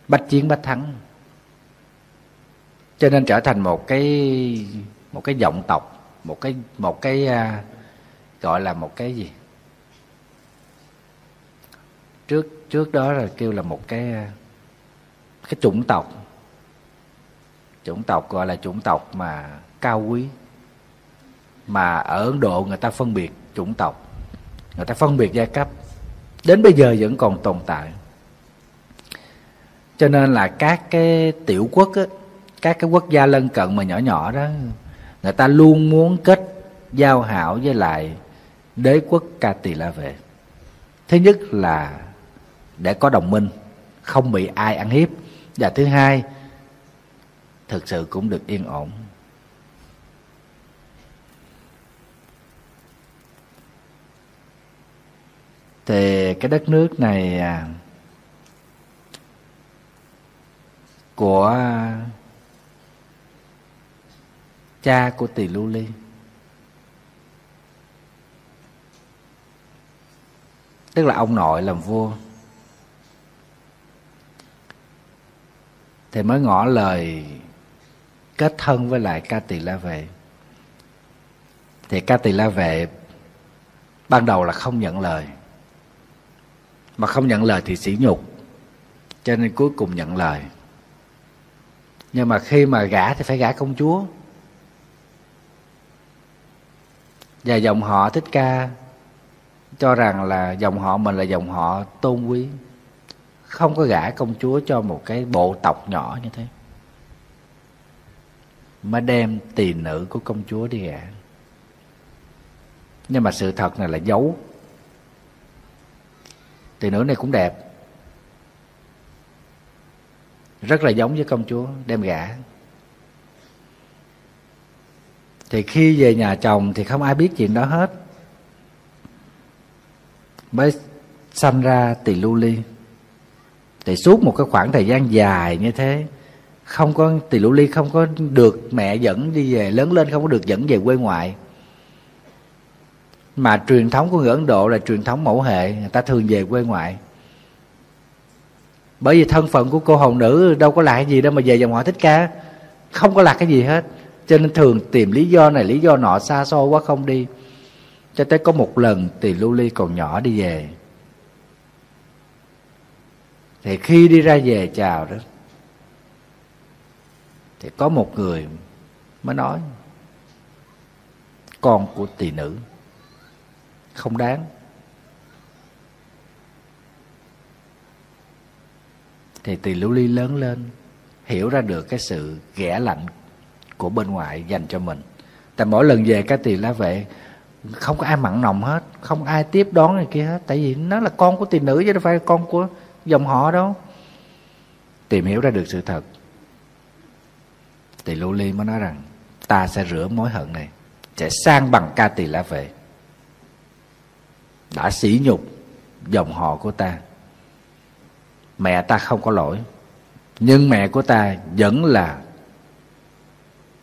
bách chiến bách thắng. Cho nên trở thành một cái một cái vọng tộc một cái một cái uh, gọi là một cái gì? Trước trước đó là kêu là một cái à, cái chủng tộc. Chủng tộc gọi là chủng tộc mà cao quý mà ở ấn độ người ta phân biệt chủng tộc người ta phân biệt giai cấp. Đến bây giờ vẫn còn tồn tại cho nên là các cái tiểu quốc á, các cái quốc gia lân cận mà nhỏ nhỏ đó người ta luôn muốn kết giao hảo với lại đế quốc ca tỳ la vệ thứ nhất là để có đồng minh không bị ai ăn hiếp. Và thứ hai thực sự cũng được yên ổn. Thì cái đất nước này à, của à, cha của tỳ lưu ly. Tức là ông nội làm vua. Thì mới ngỏ lời kết thân với lại ca tỳ la vệ. Thì ca tỳ la vệ ban đầu là không nhận lời. Mà không nhận lời thì sỉ nhục. Cho nên cuối cùng nhận lời nhưng mà khi mà gả thì phải gả công chúa. Và dòng họ thích ca cho rằng là dòng họ mình là dòng họ tôn quý. Không có gả công chúa cho một cái bộ tộc nhỏ như thế. Mà đem tỳ nữ của công chúa đi gả. Nhưng mà sự thật này là giấu. Tỳ nữ này cũng đẹp rất là giống với công chúa đem gả. Thì khi về nhà chồng thì không ai biết chuyện đó hết. Mới sanh ra tỳ lưu ly. Thì suốt một cái khoảng thời gian dài như thế, không có, tỳ lưu ly không có được mẹ dẫn đi về, lớn lên không có được dẫn về quê ngoại. Mà truyền thống của người ấn độ là truyền thống mẫu hệ, người ta thường về quê ngoại bởi vì thân phận của cô hầu nữ đâu có là cái gì đâu mà về dòng họ thích ca. Không có là cái gì hết. Cho nên thường tìm lý do này, lý do nọ xa xôi quá không đi. Cho tới có một lần thì lưu ly còn nhỏ đi về. Thì khi đi ra về chào đó, thì có một người mới nói, con của tỳ nữ, không đáng. Thì tỳ lưu ly lớn lên, hiểu ra được cái sự ghẻ lạnh của bên ngoài dành cho mình. Tại mỗi lần về cái tỳ lá vệ, không có ai mặn nồng hết, không ai tiếp đón này kia hết. Tại vì nó là con của tỳ nữ chứ đâu phải con của dòng họ đâu. Tìm hiểu ra được sự thật. Tỳ lưu ly mới nói rằng, ta sẽ rửa mối hận này, sẽ sang bằng ca tỳ la vệ. Đã sỉ nhục dòng họ của ta mẹ ta không có lỗi. Nhưng mẹ của ta vẫn là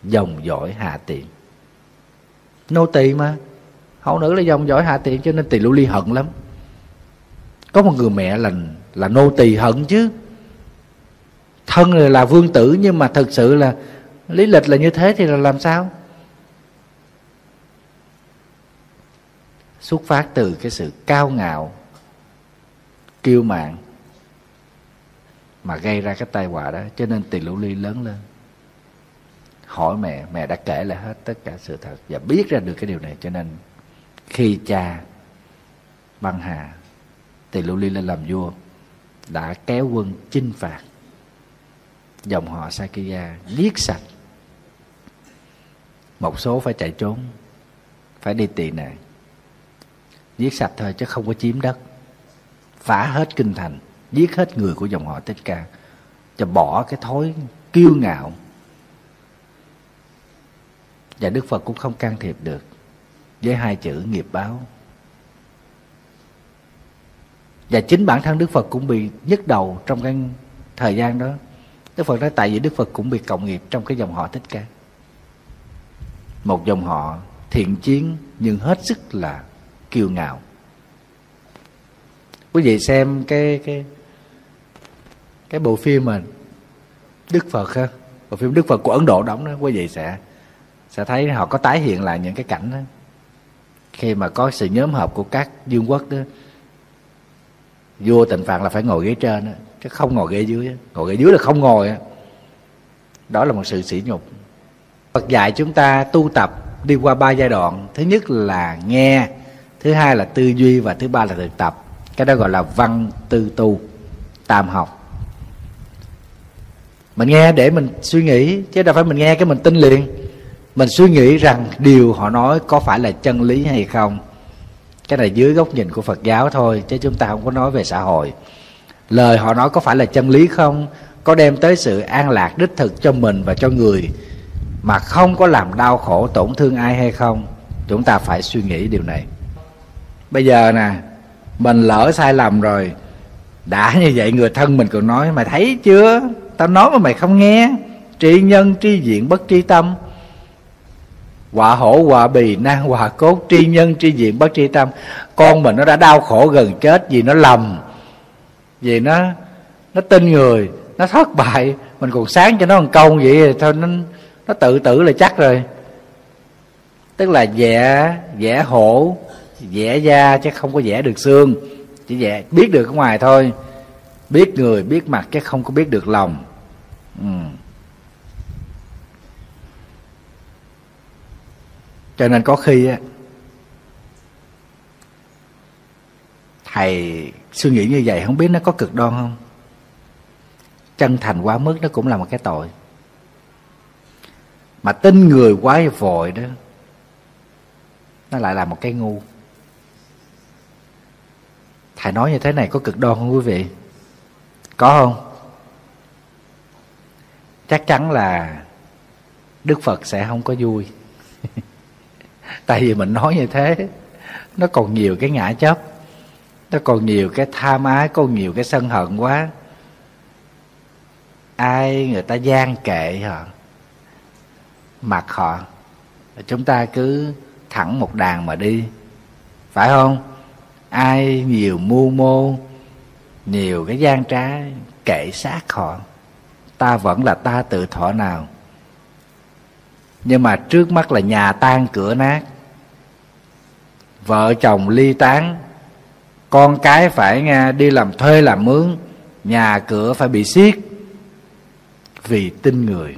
dòng dõi hạ tiện. Nô tỳ mà. Hậu nữ là dòng dõi hạ tiện cho nên tỳ lưu ly hận lắm. Có một người mẹ là là nô tỳ hận chứ. Thân là vương tử nhưng mà thực sự là lý lịch là như thế thì là làm sao? Xuất phát từ cái sự cao ngạo, kiêu mạn mà gây ra cái tai họa đó, cho nên tỳ lũ ly lớn lên. Hỏi mẹ mẹ đã kể lại hết tất cả sự thật và biết ra được cái điều này, cho nên khi cha băng hà, tỳ lũ ly lên làm vua, đã kéo quân chinh phạt dòng họ Sakya, giết sạch. Một số phải chạy trốn, phải đi tị nạn. Giết sạch thôi chứ không có chiếm đất, phá hết kinh thành giết hết người của dòng họ Thích Ca, cho bỏ cái thói kiêu ngạo. Và Đức Phật cũng không can thiệp được với hai chữ nghiệp báo. Và chính bản thân Đức Phật cũng bị nhức đầu trong cái thời gian đó. Đức Phật nói tại vì Đức Phật cũng bị cộng nghiệp trong cái dòng họ Thích Ca. Một dòng họ thiện chiến nhưng hết sức là kiêu ngạo. Quý vị xem cái cái cái bộ phim mà Đức Phật ha bộ phim Đức Phật của Ấn Độ đóng đó quý vị sẽ sẽ thấy họ có tái hiện lại những cái cảnh đó. Khi mà có sự nhóm họp của các vương quốc đó vua tịnh phạn là phải ngồi ghế trên đó, chứ không ngồi ghế dưới đó. ngồi ghế dưới là không ngồi đó. đó là một sự sỉ nhục. Phật dạy chúng ta tu tập đi qua ba giai đoạn. Thứ nhất là nghe thứ hai là tư duy và thứ ba là thực tập. Cái đó gọi là văn tư tu tam học mình nghe để mình suy nghĩ, chứ đâu phải mình nghe cái mình tin liền. Mình suy nghĩ rằng điều họ nói có phải là chân lý hay không. Cái này dưới góc nhìn của phật giáo thôi, chứ chúng ta không có nói về xã hội. Lời họ nói có phải là chân lý không, có đem tới sự an lạc đích thực cho mình và cho người, mà không có làm đau khổ tổn thương ai hay không, chúng ta phải suy nghĩ điều này. Bây giờ nè, mình lỡ sai lầm rồi, đã như vậy người thân mình còn nói, mày thấy chưa? Tao nói mà mày không nghe. Tri nhân, tri diện, bất tri tâm. Họa hổ, họa bì, nan, họa cốt. Tri nhân, tri diện, bất tri tâm. Con mình nó đã đau khổ gần chết vì nó lầm. Vì nó nó tin người, nó thất bại. Mình còn sáng cho nó một câu vậy thôi, nó nó tự tử là chắc rồi. Tức là vẽ vẽ hổ vẽ da chứ không có vẽ được xương. Chỉ vẽ biết được ở ngoài thôi biết người, biết mặt chứ không có biết được lòng. Ừ. cho nên có khi á, thầy suy nghĩ như vậy, không biết nó có cực đoan không? Chân thành quá mức nó cũng là một cái tội. Mà tin người quá vội đó, nó lại là một cái ngu. Thầy nói như thế này có cực đoan không quý vị? Có không? Chắc chắn là đức phật sẽ không có vui. Tại vì mình nói như thế, nó còn nhiều cái ngã chấp nó còn nhiều cái tham ái còn nhiều cái sân hận quá. Ai người ta gian kệ họ, mặc họ, chúng ta cứ thẳng một đàn mà đi. Phải không? Ai nhiều mưu mô nhiều cái gian trá kệ sát họ. Ta vẫn là ta tự thọ nào. Nhưng mà trước mắt là nhà tan cửa nát. Vợ chồng ly tán. Con cái phải nghe đi làm thuê làm mướn. Nhà cửa phải bị xiết. Vì tin người.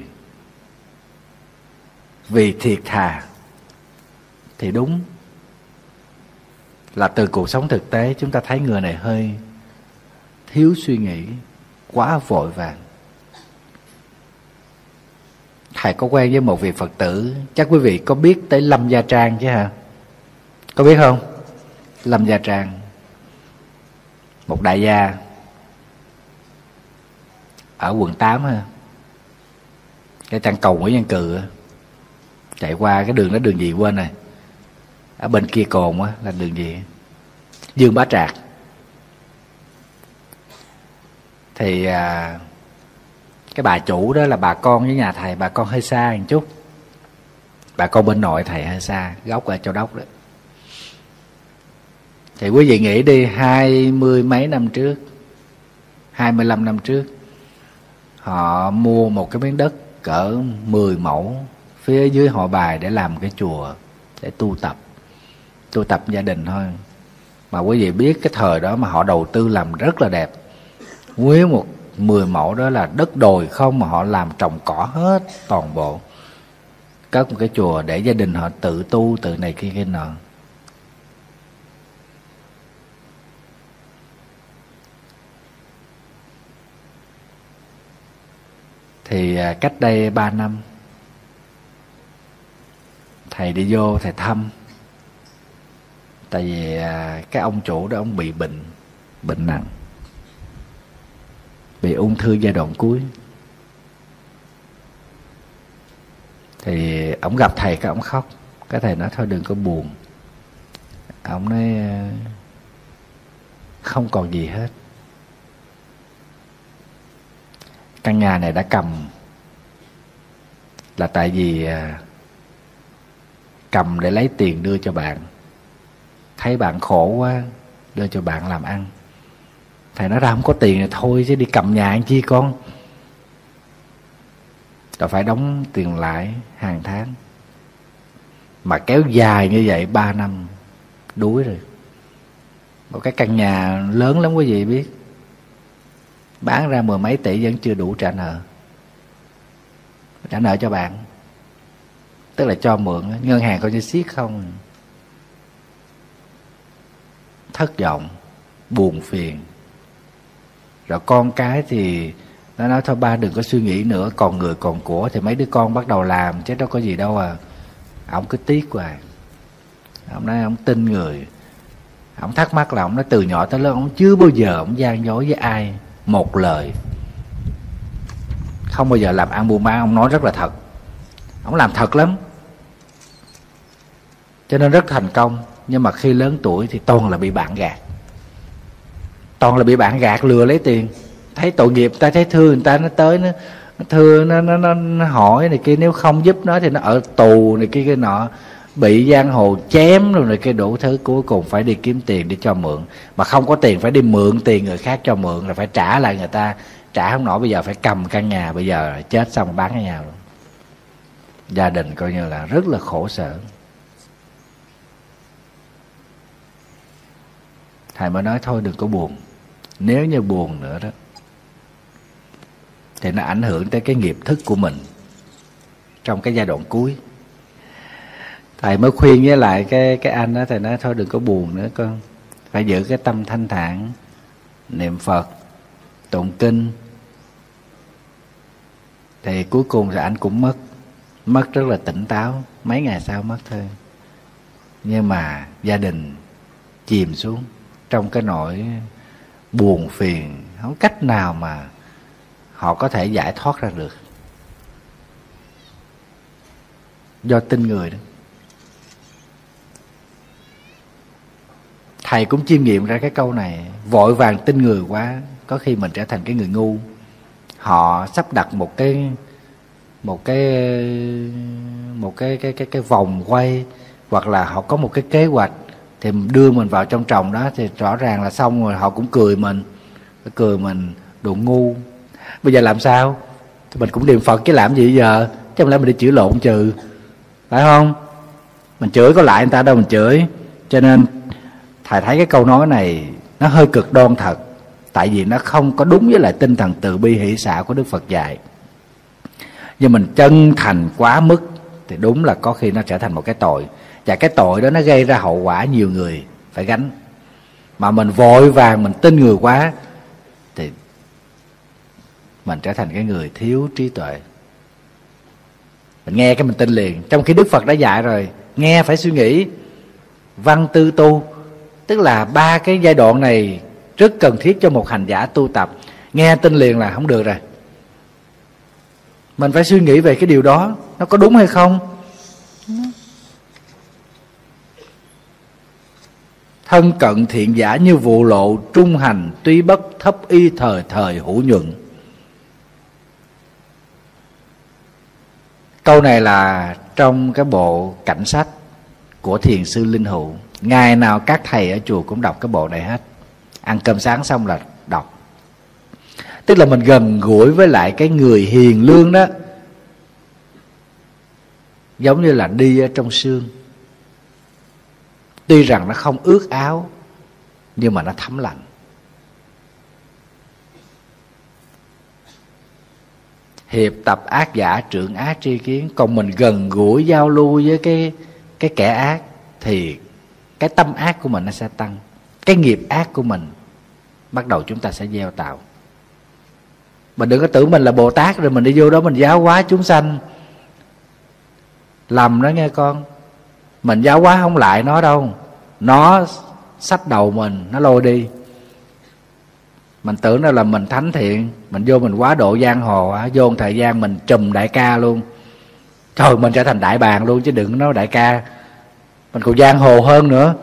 Vì thiệt thà. Thì đúng. Là từ cuộc sống thực tế chúng ta thấy người này hơi thiếu suy nghĩ, quá vội vàng. Thầy có quen với một vị phật tử, chắc quý vị có biết tới lâm gia trang chứ hả? Có biết không? Lâm gia trang, một đại gia ở quận 8 ha. Cái trang cầu nguyễn văn cừ chạy qua cái đường đó đường gì quên này ở bên kia cồn á, là đường gì? Dương bá trạc. Thì à, cái bà chủ đó là bà con với nhà thầy bà con hơi xa một chút. Bà con bên nội thầy hơi xa gốc ở châu đốc đó. Thì quý vị nghĩ đi hai mươi mấy năm trước hai mươi lăm năm trước họ mua một cái miếng đất cỡ 10 mẫu phía dưới họ bài để làm cái chùa để tu tập tu tập gia đình thôi. Mà quý vị biết cái thời đó mà họ đầu tư làm rất là đẹp nguyên một 10 mẫu đó là đất đồi không mà họ làm trồng cỏ hết toàn bộ. Cất một cái chùa để gia đình họ tự tu, tự này kia kia nọ. Thì à, cách đây ba năm, thầy đi vô, thầy thăm. Tại vì à, cái ông chủ đó, ông bị bệnh bệnh nặng bị ung thư giai đoạn cuối. Thì ông gặp thầy cái ông khóc. Cái thầy nói, thôi đừng có buồn. Ông nói ờ, không còn gì hết. Căn nhà này đã cầm. Là tại vì ờ, cầm để lấy tiền đưa cho bạn. Thấy bạn khổ quá, đưa cho bạn làm ăn thầy nói ra không có tiền thì thôi chứ đi cầm nhà anh chi con. Rồi phải đóng tiền lãi hàng tháng. Mà kéo dài như vậy ba năm, đuối rồi. Một cái căn nhà lớn lắm quý vị biết. Bán ra mười mấy tỷ vẫn chưa đủ trả nợ. Trả nợ cho bạn. Tức là cho mượn. Ngân hàng coi như siết không. Thất vọng, buồn phiền rồi con cái thì nó nói, thôi ba đừng có suy nghĩ nữa, còn người còn của thì mấy đứa con bắt đầu làm, chứ đâu có gì đâu à. Ông cứ tiếc hoài. Ông nói, ông tin người. Ông thắc mắc là ông nói, từ nhỏ tới lớn ông chưa bao giờ ông gian dối với ai một lời. Không bao giờ làm ăn buôn bán ông nói rất là thật. Ông làm thật lắm. Cho nên rất thành công, nhưng mà khi lớn tuổi thì toàn là bị bạn gạt toàn là bị bạn gạt lừa lấy tiền. Thấy tội nghiệp ta thấy thương người ta nó tới nó, nó thương nó, nó, nó, nó hỏi này kia nếu không giúp nó thì nó ở tù này kia cái nọ. Bị giang hồ chém rồi này kia đủ thứ cuối cùng phải đi kiếm tiền để cho mượn. Mà không có tiền phải đi mượn tiền người khác cho mượn là phải trả lại người ta. Trả không nổi bây giờ phải cầm căn nhà bây giờ chết xong bán cái nhà luôn. Gia đình coi như là rất là khổ sở. Thầy mới nói thôi đừng có buồn nếu như buồn nữa đó, thì nó ảnh hưởng tới cái nghiệp thức của mình trong cái giai đoạn cuối. Thầy mới khuyên với lại cái cái anh đó, thầy nói, thôi đừng có buồn nữa con. Phải giữ cái tâm thanh thản, niệm phật, tụng kinh. Thì cuối cùng thì anh cũng mất mất rất là tỉnh táo, mấy ngày sau mất thôi. Nhưng mà gia đình chìm xuống trong cái nỗi buồn phiền. Không cách nào mà họ có thể giải thoát ra được. Do tin người đó. Thầy cũng chiêm nghiệm ra cái câu này. Vội vàng tin người quá, có khi mình trở thành cái người ngu. Họ sắp đặt một cái một cái một cái cái cái cái vòng quay, hoặc là họ có một cái kế hoạch thì đưa mình vào trong trồng đó thì rõ ràng là xong rồi, họ cũng cười mình cười mình đồ ngu. Bây giờ làm sao? Thì mình cũng niệm phật chứ làm gì giờ? Chứ không lẽ mình đi chửi lộn trừ phải không? Mình chửi có lại người ta đâu mình chửi. Cho nên thầy thấy cái câu nói này, nó hơi cực đoan thật. Tại vì nó không có đúng với lại tinh thần từ bi hỷ xả của đức phật dạy. Nhưng mình chân thành quá mức thì đúng là có khi nó trở thành một cái tội và cái tội đó nó gây ra hậu quả nhiều người phải gánh. Mà mình vội vàng, mình tin người quá, thì mình trở thành cái người thiếu trí tuệ. Mình nghe cái mình tin liền. Trong khi đức phật đã dạy rồi, nghe phải suy nghĩ, văn tư tu. Tức là ba cái giai đoạn này rất cần thiết cho một hành giả tu tập. Nghe tin liền là không được rồi. Mình phải suy nghĩ về cái điều đó, nó có đúng hay không? Thân cận thiện giả như vụ lộ trung hành tuy bất thấp y thời thời hữu nhuận. Câu này là trong cái bộ cảnh sách của thiền sư linh hữu. Ngày nào các thầy ở chùa cũng đọc cái bộ này hết. Ăn cơm sáng xong là đọc. Tức là mình gần gũi với lại cái người hiền lương đó. Giống như là đi ở trong xương tuy rằng nó không ướt áo, nhưng mà nó thấm lạnh. Hiệp tập ác giả, trưởng ác tri kiến. Còn mình gần gũi giao lưu với cái cái kẻ ác, thì cái tâm ác của mình nó sẽ tăng. Cái nghiệp ác của mình bắt đầu chúng ta sẽ gieo tạo. Mình đừng có tưởng mình là bồ tát rồi mình đi vô đó mình giáo hóa chúng sanh. Lầm đó nghe con mình giáo hóa không lại nó đâu. Nó sách đầu mình, nó lôi đi. Mình tưởng đó là mình thánh thiện, mình vô mình quá độ giang hồ á, vô một thời gian mình trùm đại ca luôn. Trời, mình trở thành đại bàng luôn chứ đừng nói đại ca. Mình còn giang hồ hơn nữa.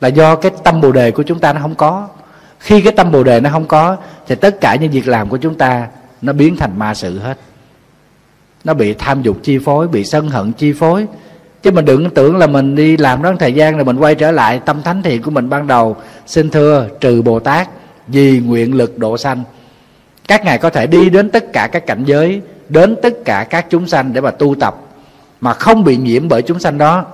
Là do cái tâm bồ đề của chúng ta nó không có. Khi cái tâm bồ đề nó không có, thì tất cả những việc làm của chúng ta nó biến thành ma sự hết. Nó bị tham dục chi phối, bị sân hận chi phối chứ mình đừng tưởng là mình đi làm đó thời gian rồi mình quay trở lại, tâm thánh thiện của mình ban đầu. Xin thưa, trừ bồ tát, vì nguyện lực độ sanh. Các ngài có thể đi đến tất cả các cảnh giới, đến tất cả các chúng sanh để mà tu tập, mà không bị nhiễm bởi chúng sanh đó.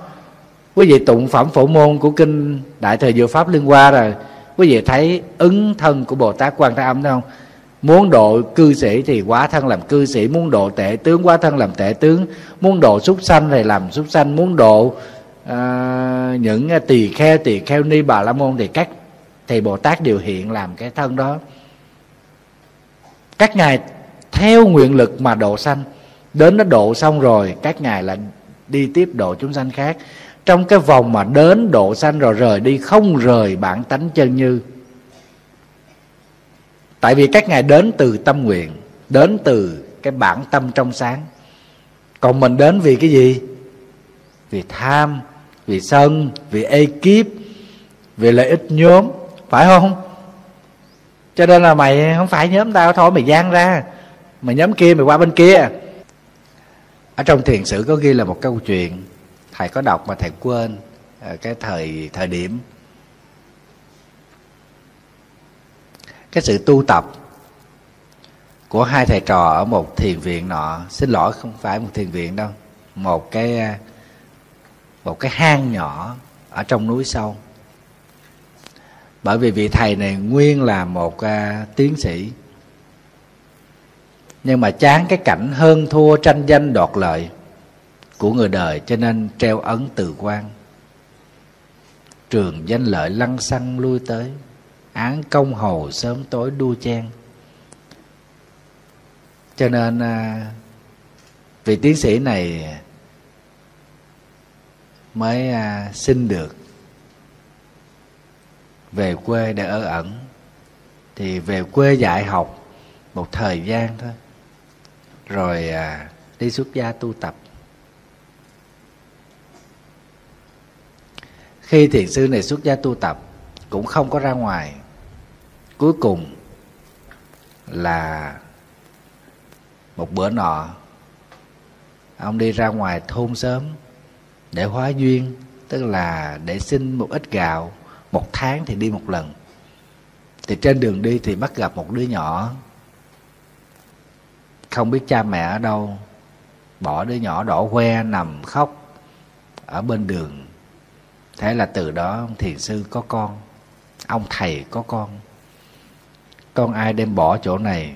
Quý vị tụng phẩm phổ môn của kinh đại thời diệu pháp liên hoa rồi, quý vị thấy ứng thân của bồ tát quan thế âm thấy không? Muốn độ cư sĩ thì quá thân làm cư sĩ muốn độ tệ tướng quá thân làm tệ tướng muốn độ súc sanh thì làm súc sanh muốn độ uh, những à, tỳ kheo tỳ kheo ni bà la môn thì các thì bồ tát điều hiện làm cái thân đó. Các ngài theo nguyện lực mà độ sanh. Đến nó độ xong rồi các ngài là đi tiếp độ chúng sanh khác. Trong cái vòng mà đến độ sanh rồi rời đi không rời bản tánh chân như tại vì các ngài đến từ tâm nguyện, đến từ cái bản tâm trong sáng. Còn mình đến vì cái gì? Vì tham, vì sân, vì ekip, vì lợi ích nhóm, phải không? Cho nên là mày không phải nhóm tao, thôi mày gian ra. Mày nhóm kia mày qua bên kia. Ở trong thiền sử có ghi là một câu chuyện. Thầy có đọc mà thầy quên ờ, cái thời thời điểm. Cái sự tu tập của hai thầy trò ở một thiền viện nọ. Xin lỗi không phải một thiền viện đâu. Một cái một cái hang nhỏ ở trong núi sâu. Bởi vì vị thầy này nguyên là một uh, tiến sĩ. Nhưng mà chán cái cảnh hơn thua tranh danh đoạt lợi của người đời cho nên treo ấn từ quan. Trường danh lợi lăng xăng lui tới án công hầu sớm tối đua chen. Cho nên à, vị tiến sĩ này mới à, xin được về quê để ở ẩn. Thì về quê dạy học một thời gian thôi. Rồi à, đi xuất gia tu tập. Khi thiền sư này xuất gia tu tập, cũng không có ra ngoài cuối cùng là một bữa nọ, ông đi ra ngoài thôn sớm để hóa duyên, tức là để xin một ít gạo. Một tháng thì đi một lần. Thì trên đường đi thì bắt gặp một đứa nhỏ. Không biết cha mẹ ở đâu, bỏ đứa nhỏ đỏ que nằm khóc ở bên đường. Thế là từ đó ông thiền sư có con, ông thầy có con con ai đem bỏ chỗ này?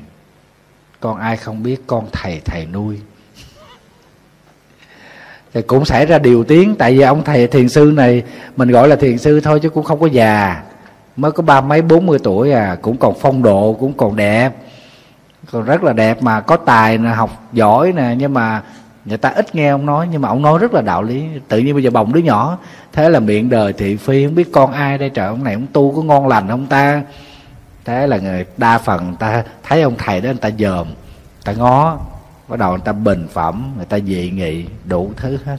Con ai không biết con thầy thầy nuôi? Thì cũng xảy ra điều tiếng. Tại vì ông thầy thiền sư này, mình gọi là thiền sư thôi chứ cũng không có già. Mới có ba mấy, bốn mươi tuổi à. Cũng còn phong độ, cũng còn đẹp. Còn rất là đẹp mà. Có tài nè, học giỏi nè. Nhưng mà người ta ít nghe ông nói. Nhưng mà ông nói rất là đạo lý. Tự nhiên bây giờ bồng đứa nhỏ. Thế là miệng đời thị phi. Không biết con ai đây trời. Ông này ông tu có ngon lành không ta? Thế là người đa phần ta thấy ông thầy đó người ta dòm ta ngó, bắt đầu người ta bình phẩm, người ta dị nghị, đủ thứ hết.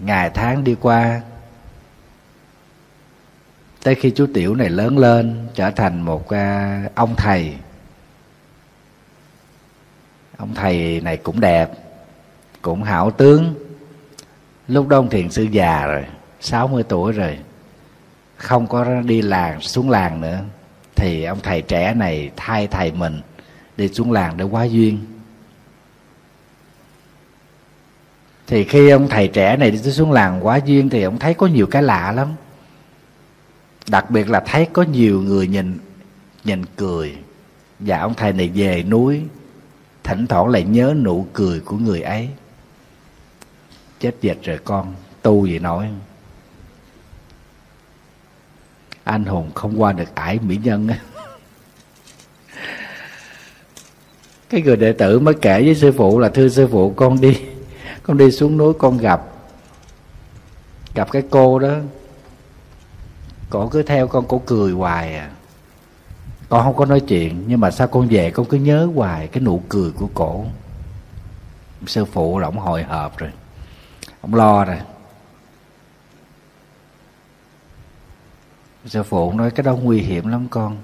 Ngày tháng đi qua, tới khi chú tiểu này lớn lên, trở thành một à, ông thầy. Ông thầy này cũng đẹp, cũng hảo tướng. Lúc đó ông thiền sư già rồi 60 tuổi rồi không có đi làng, xuống làng nữa. Thì ông thầy trẻ này thay thầy mình đi xuống làng để quá duyên. Thì khi ông thầy trẻ này đi xuống làng quá duyên thì ông thấy có nhiều cái lạ lắm. Đặc biệt là thấy có nhiều người nhìn nhìn cười. Và ông thầy này về núi, thỉnh thoảng lại nhớ nụ cười của người ấy. Chết dệt rồi con, tu gì nói anh hùng không qua được ải mỹ nhân cái người đệ tử mới kể với sư phụ là, thưa sư phụ, con đi con đi xuống núi con gặp gặp cái cô đó. Cổ cứ theo con, cổ cười hoài à. Con không có nói chuyện, nhưng mà sao con về con cứ nhớ hoài cái nụ cười của cổ. Sư phụ là ổng hồi hộp rồi. Ông lo rồi. Sư phụ nói, cái đó nguy hiểm lắm con.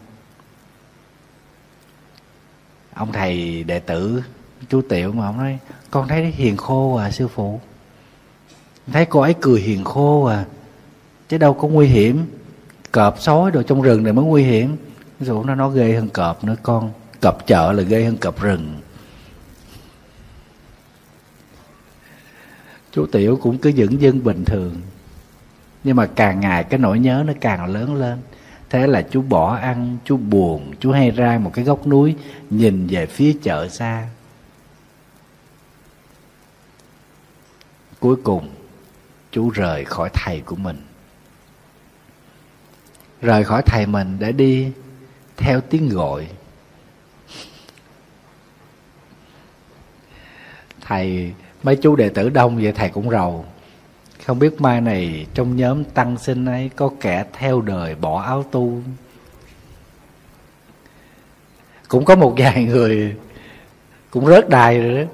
Ông thầy đệ tử, chú tiểu mà ông nói, con thấy hiền khô à sư phụ. Thấy cô ấy cười hiền khô à chứ đâu có nguy hiểm. Cọp sói đồ trong rừng này mới nguy hiểm. Dụ nó nó ghê hơn cọp nữa con, cọp chợ là ghê hơn cọp rừng. Chú tiểu cũng cứ dững dưng vâng bình thường nhưng mà càng ngày cái nỗi nhớ nó càng lớn lên. Thế là chú bỏ ăn, chú buồn, chú hay ra một cái góc núi nhìn về phía chợ xa. Cuối cùng, chú rời khỏi thầy của mình. Rời khỏi thầy mình để đi theo tiếng gọi. Thầy, mấy chú đệ tử đông vậy thầy cũng rầu không biết mai này trong nhóm tăng sinh ấy có kẻ theo đời bỏ áo tu cũng có một vài người cũng rớt đài rồi đó.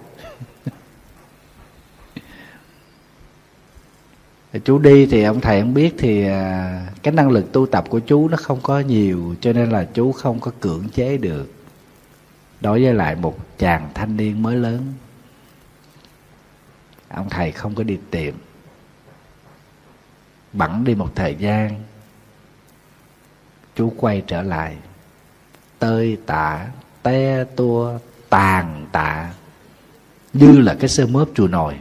Chú đi thì ông thầy không biết thì à, cái năng lực tu tập của chú nó không có nhiều, cho nên là chú không có cưỡng chế được. Đối với lại một chàng thanh niên mới lớn. Ông thầy không có đi tìm bẵng đi một thời gian. Chú quay trở lại. Tơi tả, te tua tàn tạ. Như là cái sơ mớp chùa nồi.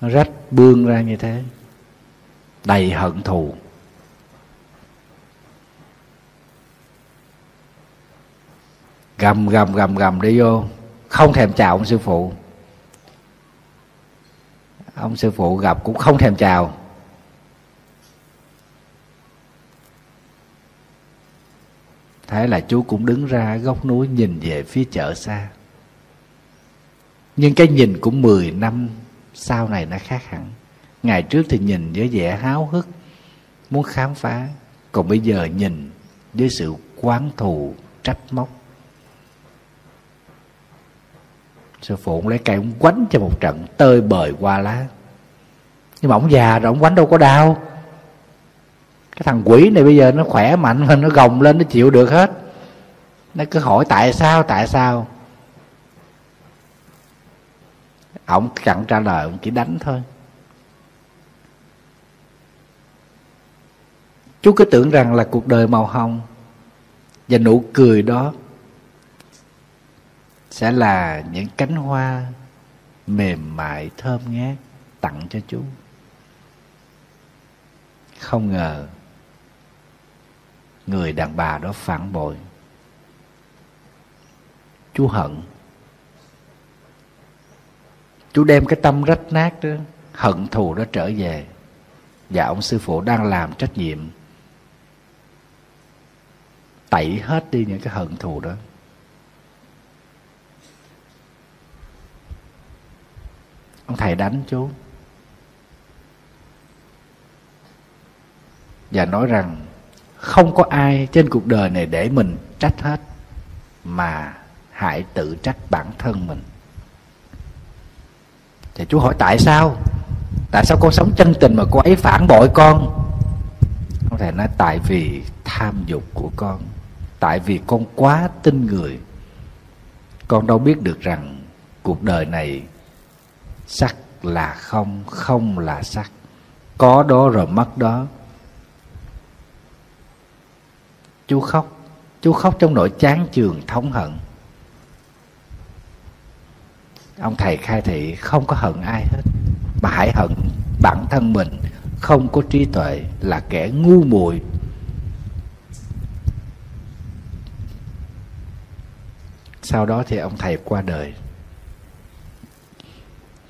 Nó rách bương ra như thế. Đầy hận thù. Gầm gầm gầm gầm đi vô. Không thèm chào ông sư phụ ông sư phụ gặp cũng không thèm chào. Thế là chú cũng đứng ra góc núi nhìn về phía chợ xa. Nhưng cái nhìn của 10 năm sau này nó khác hẳn. Ngày trước thì nhìn với vẻ háo hức, muốn khám phá. Còn bây giờ nhìn với sự quán thù, trách móc. Sư phụ ông lấy cây ông quánh cho một trận tơi bời qua lá. Nhưng mà ông già rồi ông quánh đâu có đau. Cái thằng quỷ này bây giờ nó khỏe mạnh hơn nó gồng lên, nó chịu được hết. Nó cứ hỏi tại sao tại sao? Ông chẳng trả lời, ông chỉ đánh thôi. Chú cứ tưởng rằng là cuộc đời màu hồng và nụ cười đó sẽ là những cánh hoa mềm mại, thơm ngát tặng cho chú không ngờ người đàn bà đó phản bội. Chú hận. Chú đem cái tâm rách nát đó, hận thù đó trở về. Và ông sư phụ đang làm trách nhiệm tẩy hết đi những cái hận thù đó. Ông thầy đánh chú. Và nói rằng, không có ai trên cuộc đời này để mình trách hết, mà hãy tự trách bản thân mình. Thì chú hỏi, tại sao? Tại sao con sống chân tình mà cô ấy phản bội con? Ông thầy nói, tại vì tham dục của con, tại vì con quá tin người. Con đâu biết được rằng cuộc đời này sắc là không không là sắc. Có đó rồi mất đó. Chú khóc. Chú khóc trong nỗi chán chường thống hận. Ông thầy khai thị, không có hận ai hết. Mà hãy hận bản thân mình. Không có trí tuệ là kẻ ngu muội. Sau đó thì ông thầy qua đời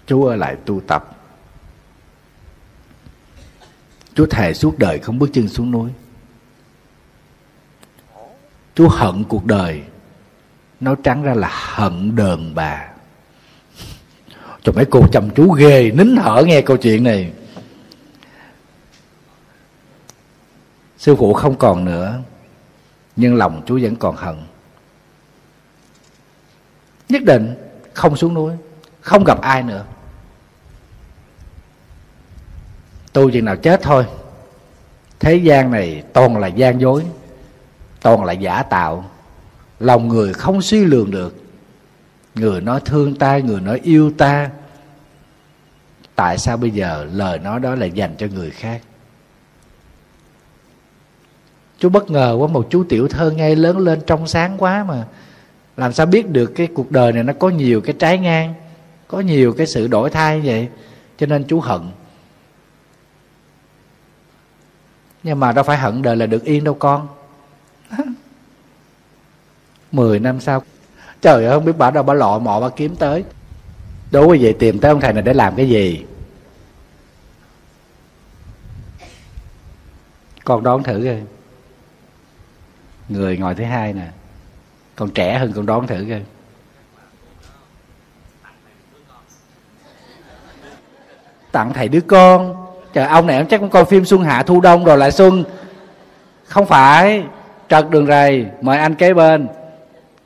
chú ở lại tu tập. Chú thề suốt đời không bước chân xuống núi. Chú hận cuộc đời nói trắng ra là hận đờn bà. Cho mấy cô chăm chú ghê, nín thở nghe câu chuyện này. Sư phụ không còn nữa, nhưng lòng chú vẫn còn hận. Nhất định không xuống núi, không gặp ai nữa. Tu chừng nào chết thôi. Thế gian này toàn là gian dối, toàn là giả tạo. Lòng người không suy lường được. Người nói thương ta, người nói yêu ta. Tại sao bây giờ lời nói đó lại dành cho người khác? Chú bất ngờ quá, một chú tiểu thơ ngay lớn lên trong sáng quá mà. Làm sao biết được cái cuộc đời này nó có nhiều cái trái ngang, có nhiều cái sự đổi thay vậy? Cho nên chú hận. Nhưng mà đâu phải hận đời là được yên đâu con. Mười năm sau, trời ơi, không biết bà đâu bà lọ mọ bà kiếm tới. Đố quý vị tìm tới ông thầy này để làm cái gì? Con đón thử coi. Người ngồi thứ hai nè. Còn trẻ hơn con đón thử coi. Tặng thầy đứa con trời, ông này ông chắc cũng coi phim xuân hạ thu đông rồi lại xuân. Không phải, trật đường rầy, mời anh kế bên.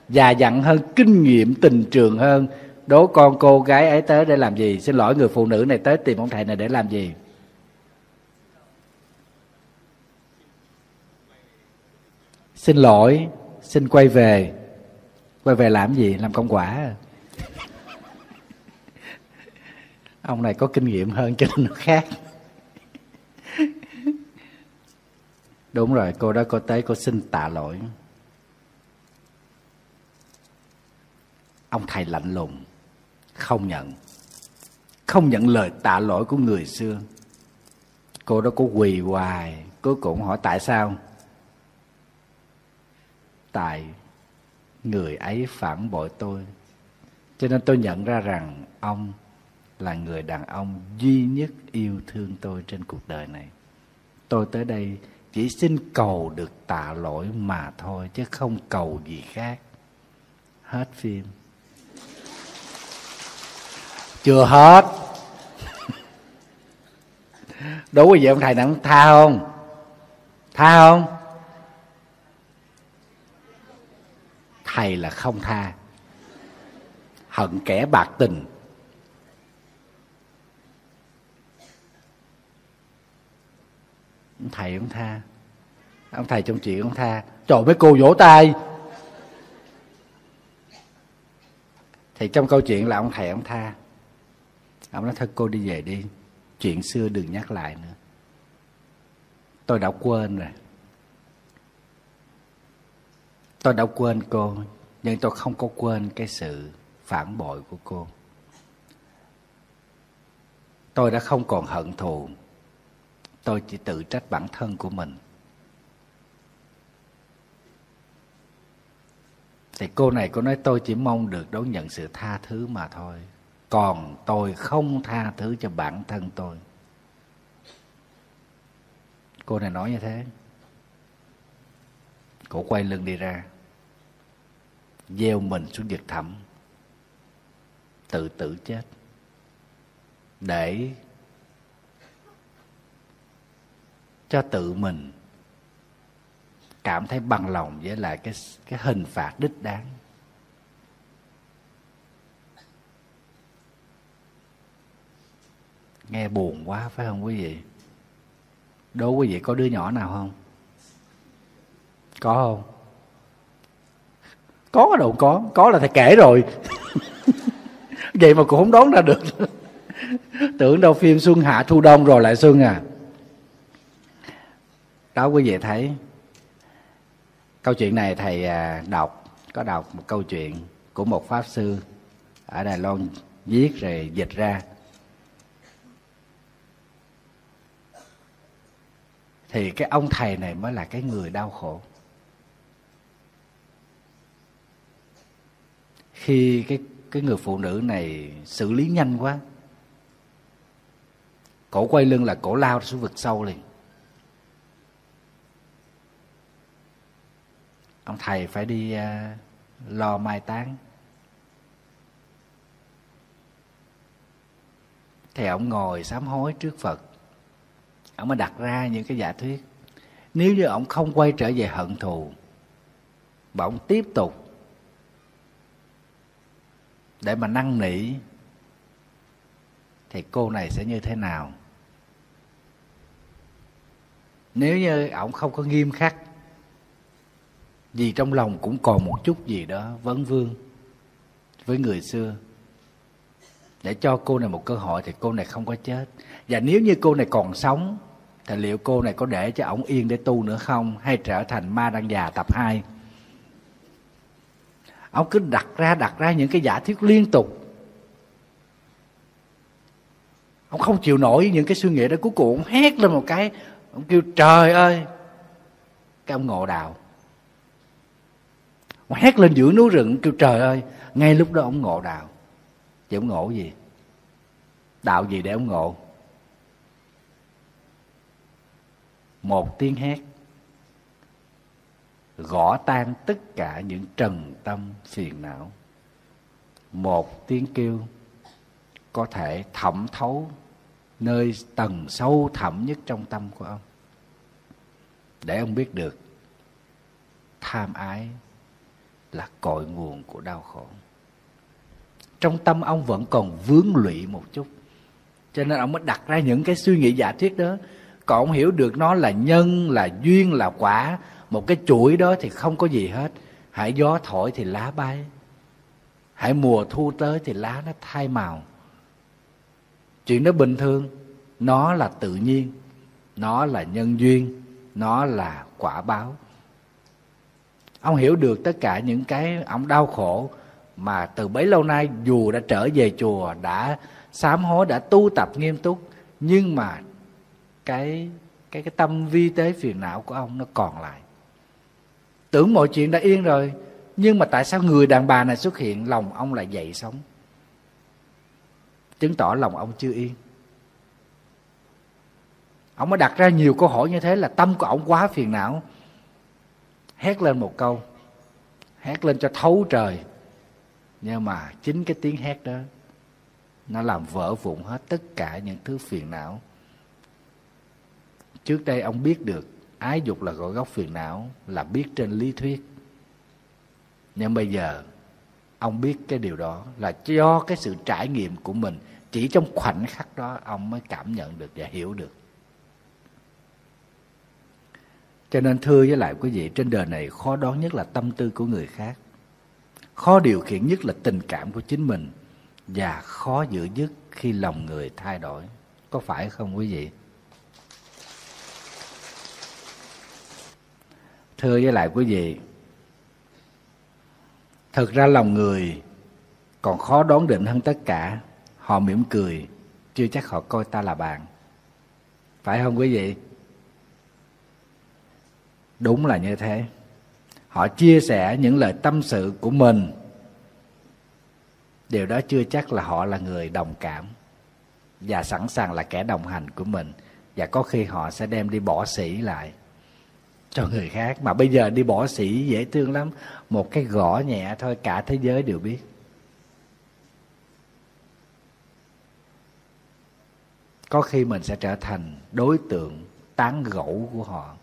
Già dặn hơn, kinh nghiệm tình trường hơn. Đố con cô gái ấy tới để làm gì? Xin lỗi người phụ nữ này tới tìm ông thầy này để làm gì? Xin lỗi, xin quay về. Quay về làm gì? Làm công quả. Ông này có kinh nghiệm hơn cho nên nó khác. Đúng rồi, cô đó cô tới cô xin tạ lỗi. Ông thầy lạnh lùng, không nhận. Không nhận lời tạ lỗi của người xưa. Cô đó có quỳ hoài cuối cùng hỏi tại sao? Tại người ấy phản bội tôi. Cho nên tôi nhận ra rằng ông là người đàn ông duy nhất yêu thương tôi trên cuộc đời này. Tôi tới đây chỉ xin cầu được tạ lỗi mà thôi, chứ không cầu gì khác. Hết phim. Chưa hết. Đúng rồi vậy ông thầy nào tha không? Tha không? Thầy là không tha. Hận kẻ bạc tình. Ông thầy ông tha. Ông thầy trong chuyện ông tha. Trời mấy cô vỗ tay. Thì trong câu chuyện là ông thầy ông tha. Ông nói, thôi cô đi về đi. Chuyện xưa đừng nhắc lại nữa. Tôi đã quên rồi. Tôi đã quên cô, nhưng tôi không có quên cái sự phản bội của cô. Tôi đã không còn hận thù tôi chỉ tự trách bản thân của mình. Thì cô này cô nói, tôi chỉ mong được đón nhận sự tha thứ mà thôi. Còn tôi không tha thứ cho bản thân tôi. Cô này nói như thế. Cô quay lưng đi ra. Gieo mình xuống vực thẳm. Tự tử chết. Để cho tự mình. Cảm thấy bằng lòng với lại cái cái hình phạt đích đáng. Nghe buồn quá, phải không quý vị? Đố quý vị có đứa nhỏ nào không? Có không? Có đâu có có là thầy kể rồi. Vậy mà cũng không đoán ra được. Tưởng đâu phim xuân hạ thu đông rồi lại xuân à đó quý vị thấy câu chuyện này thầy à, đọc, có đọc một câu chuyện của một pháp sư ở đài loan viết rồi dịch ra. Thì cái ông thầy này mới là cái người đau khổ. Khi cái cái người phụ nữ này xử lý nhanh quá, cổ quay lưng là cổ lao xuống vực sâu liền. Ông thầy phải đi à, lo mai táng. Thì ông ngồi sám hối trước phật. Ông mới đặt ra những cái giả thuyết. Nếu như ông không quay trở về hận thù, và ông tiếp tục để mà năn nỉ, thì cô này sẽ như thế nào? Nếu như ông không có nghiêm khắc vì trong lòng cũng còn một chút gì đó vấn vương với người xưa. Để cho cô này một cơ hội thì cô này không có chết. Và nếu như cô này còn sống, thì liệu cô này có để cho ổng yên để tu nữa không? Hay trở thành ma đăng già tập 2 ông cứ đặt ra đặt ra những cái giả thuyết liên tục. Ông không chịu nổi những cái suy nghĩ đó. Cuối cùng ông hét lên một cái. Ông kêu, trời ơi! Cái ông ngộ đạo hét lên giữa núi rừng, kêu, trời ơi, ngay lúc đó ông ngộ đạo. Vậy ông ngộ gì? Đạo gì để ông ngộ? Một tiếng hét, gõ tan tất cả những trần tâm phiền não. Một tiếng kêu, có thể thẩm thấu nơi tầng sâu thẳm nhất trong tâm của ông. Để ông biết được, tham ái là cội nguồn của đau khổ. Trong tâm ông vẫn còn vướng lụy một chút. Cho nên ông mới đặt ra những cái suy nghĩ giả thuyết đó. Còn ông hiểu được nó là nhân, là duyên, là quả. Một cái chuỗi đó thì không có gì hết. Hãy gió thổi thì lá bay. Hãy mùa thu tới thì lá nó thay màu. Chuyện đó bình thường. Nó là tự nhiên. Nó là nhân duyên. Nó là quả báo ông hiểu được tất cả những cái ông đau khổ mà từ bấy lâu nay dù đã trở về chùa, đã sám hối, đã tu tập nghiêm túc, nhưng mà cái cái cái tâm vi tế phiền não của ông nó còn lại. Tưởng mọi chuyện đã yên rồi, nhưng mà tại sao người đàn bà này xuất hiện, lòng ông lại dậy sống chứng tỏ lòng ông chưa yên. Ông mới đặt ra nhiều câu hỏi như thế là tâm của ông quá phiền não hét lên một câu, hét lên cho thấu trời. Nhưng mà chính cái tiếng hét đó, nó làm vỡ vụn hết tất cả những thứ phiền não. Trước đây ông biết được ái dục là gọi gốc phiền não, là biết trên lý thuyết. Nhưng bây giờ, ông biết cái điều đó là do cái sự trải nghiệm của mình, chỉ trong khoảnh khắc đó ông mới cảm nhận được và hiểu được. Cho nên thưa với lại quý vị, trên đời này khó đoán nhất là tâm tư của người khác. Khó điều khiển nhất là tình cảm của chính mình và khó giữ nhất khi lòng người thay đổi. Có phải không quý vị? Thưa với lại quý vị thực ra lòng người còn khó đoán định hơn tất cả. Họ mỉm cười, chưa chắc họ coi ta là bạn. Phải không quý vị? Đúng là như thế. Họ chia sẻ những lời tâm sự của mình. Điều đó chưa chắc là họ là người đồng cảm và sẵn sàng là kẻ đồng hành của mình. Và có khi họ sẽ đem đi bỏ sĩ lại cho người khác. Mà bây giờ đi bỏ sĩ dễ thương lắm. Một cái gõ nhẹ thôi, cả thế giới đều biết. Có khi mình sẽ trở thành đối tượng tán gẫu của họ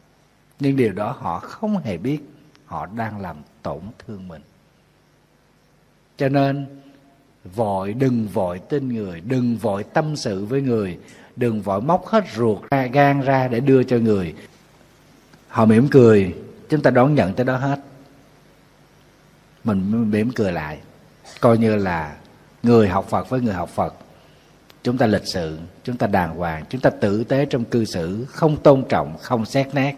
nhưng điều đó họ không hề biết. Họ đang làm tổn thương mình. Cho nên, vội, đừng vội tin người. Đừng vội tâm sự với người. Đừng vội móc hết ruột ra, gan ra để đưa cho người. Họ mỉm cười. Chúng ta đón nhận tới đó hết. Mình mỉm cười lại. Coi như là người học phật với người học phật. Chúng ta lịch sự, chúng ta đàng hoàng, chúng ta tử tế trong cư xử, không tôn trọng, không xét nét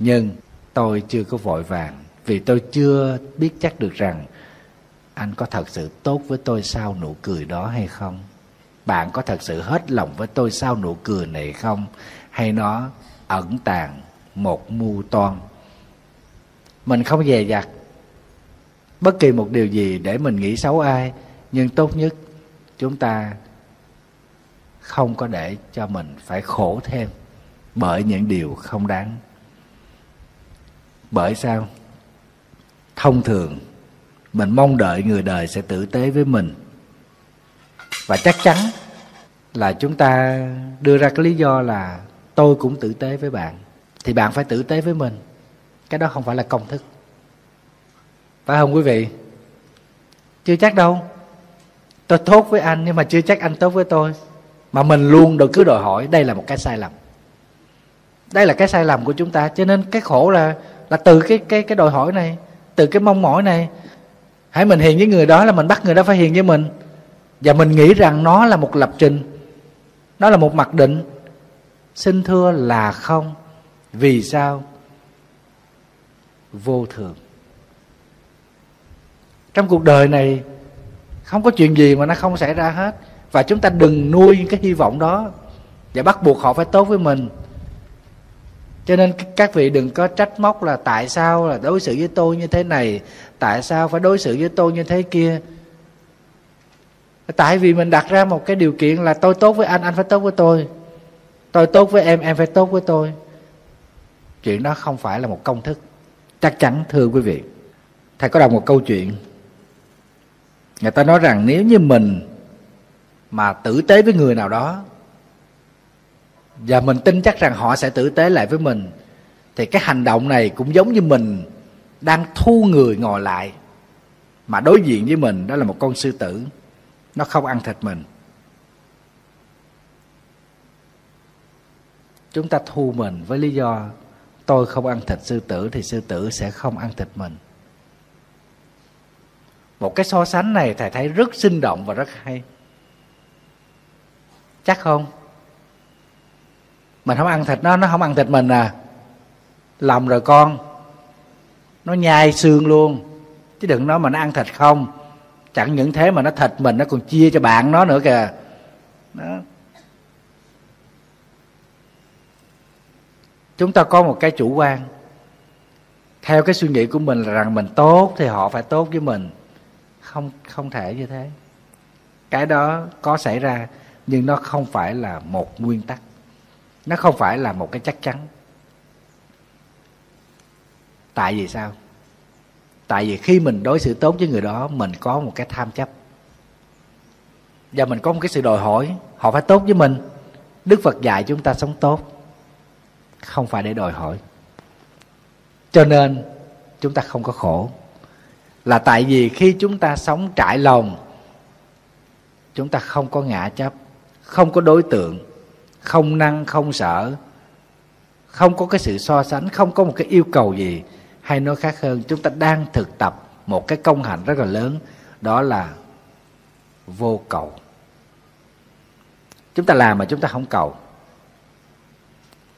nhưng tôi chưa có vội vàng, vì tôi chưa biết chắc được rằng anh có thật sự tốt với tôi sau nụ cười đó hay không. Bạn có thật sự hết lòng với tôi sau nụ cười này không? Hay nó ẩn tàng một mưu toan? Mình không dè dặt bất kỳ một điều gì để mình nghĩ xấu ai, nhưng tốt nhất chúng ta không có để cho mình phải khổ thêm bởi những điều không đáng bởi sao? Thông thường, mình mong đợi người đời sẽ tử tế với mình. Và chắc chắn là chúng ta đưa ra cái lý do là tôi cũng tử tế với bạn. Thì bạn phải tử tế với mình. Cái đó không phải là công thức. Phải không quý vị? Chưa chắc đâu. Tôi tốt với anh nhưng mà chưa chắc anh tốt với tôi. Mà mình luôn đòi cứ đòi hỏi đây là một cái sai lầm. Đây là cái sai lầm của chúng ta. Cho nên cái khổ là là từ cái cái cái đòi hỏi này, từ cái mong mỏi này. Hãy mình hiền với người đó là mình bắt người đó phải hiền với mình. Và mình nghĩ rằng nó là một lập trình, nó là một mặc định. Xin thưa là không, vì sao? Vô thường. Trong cuộc đời này, không có chuyện gì mà nó không xảy ra hết. Và chúng ta đừng nuôi cái hy vọng đó và bắt buộc họ phải tốt với mình cho nên các vị đừng có trách móc là tại sao là đối xử với tôi như thế này, tại sao phải đối xử với tôi như thế kia. Tại vì mình đặt ra một cái điều kiện là tôi tốt với anh anh phải tốt với tôi. Tôi tốt với em em phải tốt với tôi. Chuyện đó không phải là một công thức. Chắc chắn, thưa quý vị, thầy có đọc một câu chuyện. Người ta nói rằng nếu như mình mà tử tế với người nào đó và mình tin chắc rằng họ sẽ tử tế lại với mình. Thì cái hành động này cũng giống như mình đang thu người ngồi lại. Mà đối diện với mình đó là một con sư tử. Nó không ăn thịt mình. Chúng ta thu mình với lý do, tôi không ăn thịt sư tử thì sư tử sẽ không ăn thịt mình. Một cái so sánh này thầy thấy rất sinh động và rất hay. Chắc không? Mình không ăn thịt nó nó không ăn thịt mình à. Lòng rồi con. Nó nhai xương luôn. Chứ đừng nói mà nó ăn thịt không. Chẳng những thế mà nó thịt mình, nó còn chia cho bạn nó nữa kìa. Đó. chúng ta có một cái chủ quan. Theo cái suy nghĩ của mình là rằng mình tốt thì họ phải tốt với mình. Không không thể như thế. Cái đó có xảy ra, nhưng nó không phải là một nguyên tắc nó không phải là một cái chắc chắn. Tại vì sao? Tại vì khi mình đối xử tốt với người đó, mình có một cái tham chấp. Và mình có một cái sự đòi hỏi, họ phải tốt với mình. Đức phật dạy chúng ta sống tốt, không phải để đòi hỏi. Cho nên, chúng ta không có khổ. Là tại vì khi chúng ta sống trải lòng, chúng ta không có ngã chấp, không có đối tượng không năng, không sợ không có cái sự so sánh, không có một cái yêu cầu gì. Hay nói khác hơn, chúng ta đang thực tập một cái công hạnh rất là lớn. Đó là vô cầu. Chúng ta làm mà chúng ta không cầu.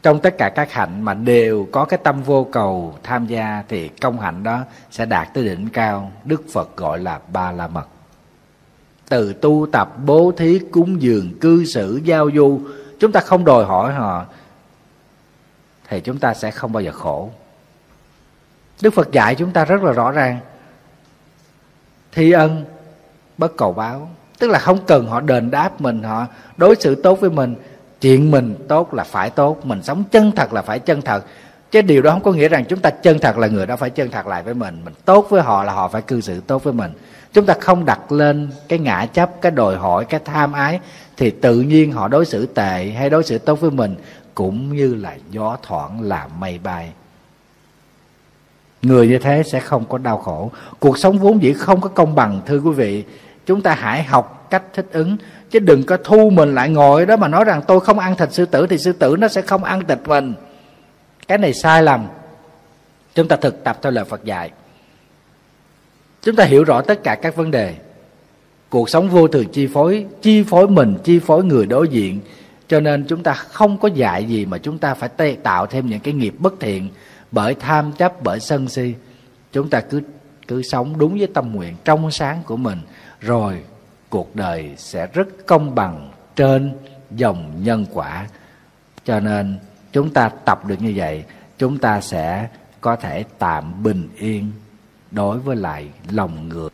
Trong tất cả các hạnh mà đều có cái tâm vô cầu tham gia thì công hạnh đó sẽ đạt tới đỉnh cao. Đức phật gọi là ba la mật từ tu tập bố thí cúng dường cư xử giao du chúng ta không đòi hỏi họ, thì chúng ta sẽ không bao giờ khổ. Đức phật dạy chúng ta rất là rõ ràng. Thi ân bất cầu báo. Tức là không cần họ đền đáp mình, họ đối xử tốt với mình. Chuyện mình tốt là phải tốt, mình sống chân thật là phải chân thật. Chứ điều đó không có nghĩa rằng chúng ta chân thật là người đó phải chân thật lại với mình. Mình tốt với họ là họ phải cư xử tốt với mình chúng ta không đặt lên cái ngã chấp, cái đòi hỏi, cái tham ái, thì tự nhiên họ đối xử tệ hay đối xử tốt với mình cũng như là gió thoảng là mây bay. Người như thế sẽ không có đau khổ. Cuộc sống vốn dĩ không có công bằng, thưa quý vị. Chúng ta hãy học cách thích ứng, chứ đừng có thu mình lại ngồi đó mà nói rằng tôi không ăn thịt sư tử thì sư tử nó sẽ không ăn thịt mình. Cái này sai lầm. Chúng ta thực tập theo lời phật dạy chúng ta hiểu rõ tất cả các vấn đề. Cuộc sống vô thường chi phối chi phối mình, chi phối người đối diện. Cho nên chúng ta không có dạy gì mà chúng ta phải tạo thêm những cái nghiệp bất thiện bởi tham chấp, bởi sân si. Chúng ta cứ cứ sống đúng với tâm nguyện trong sáng của mình, rồi cuộc đời sẽ rất công bằng trên dòng nhân quả. Cho nên chúng ta tập được như vậy, chúng ta sẽ có thể tạm bình yên đối với lại lòng người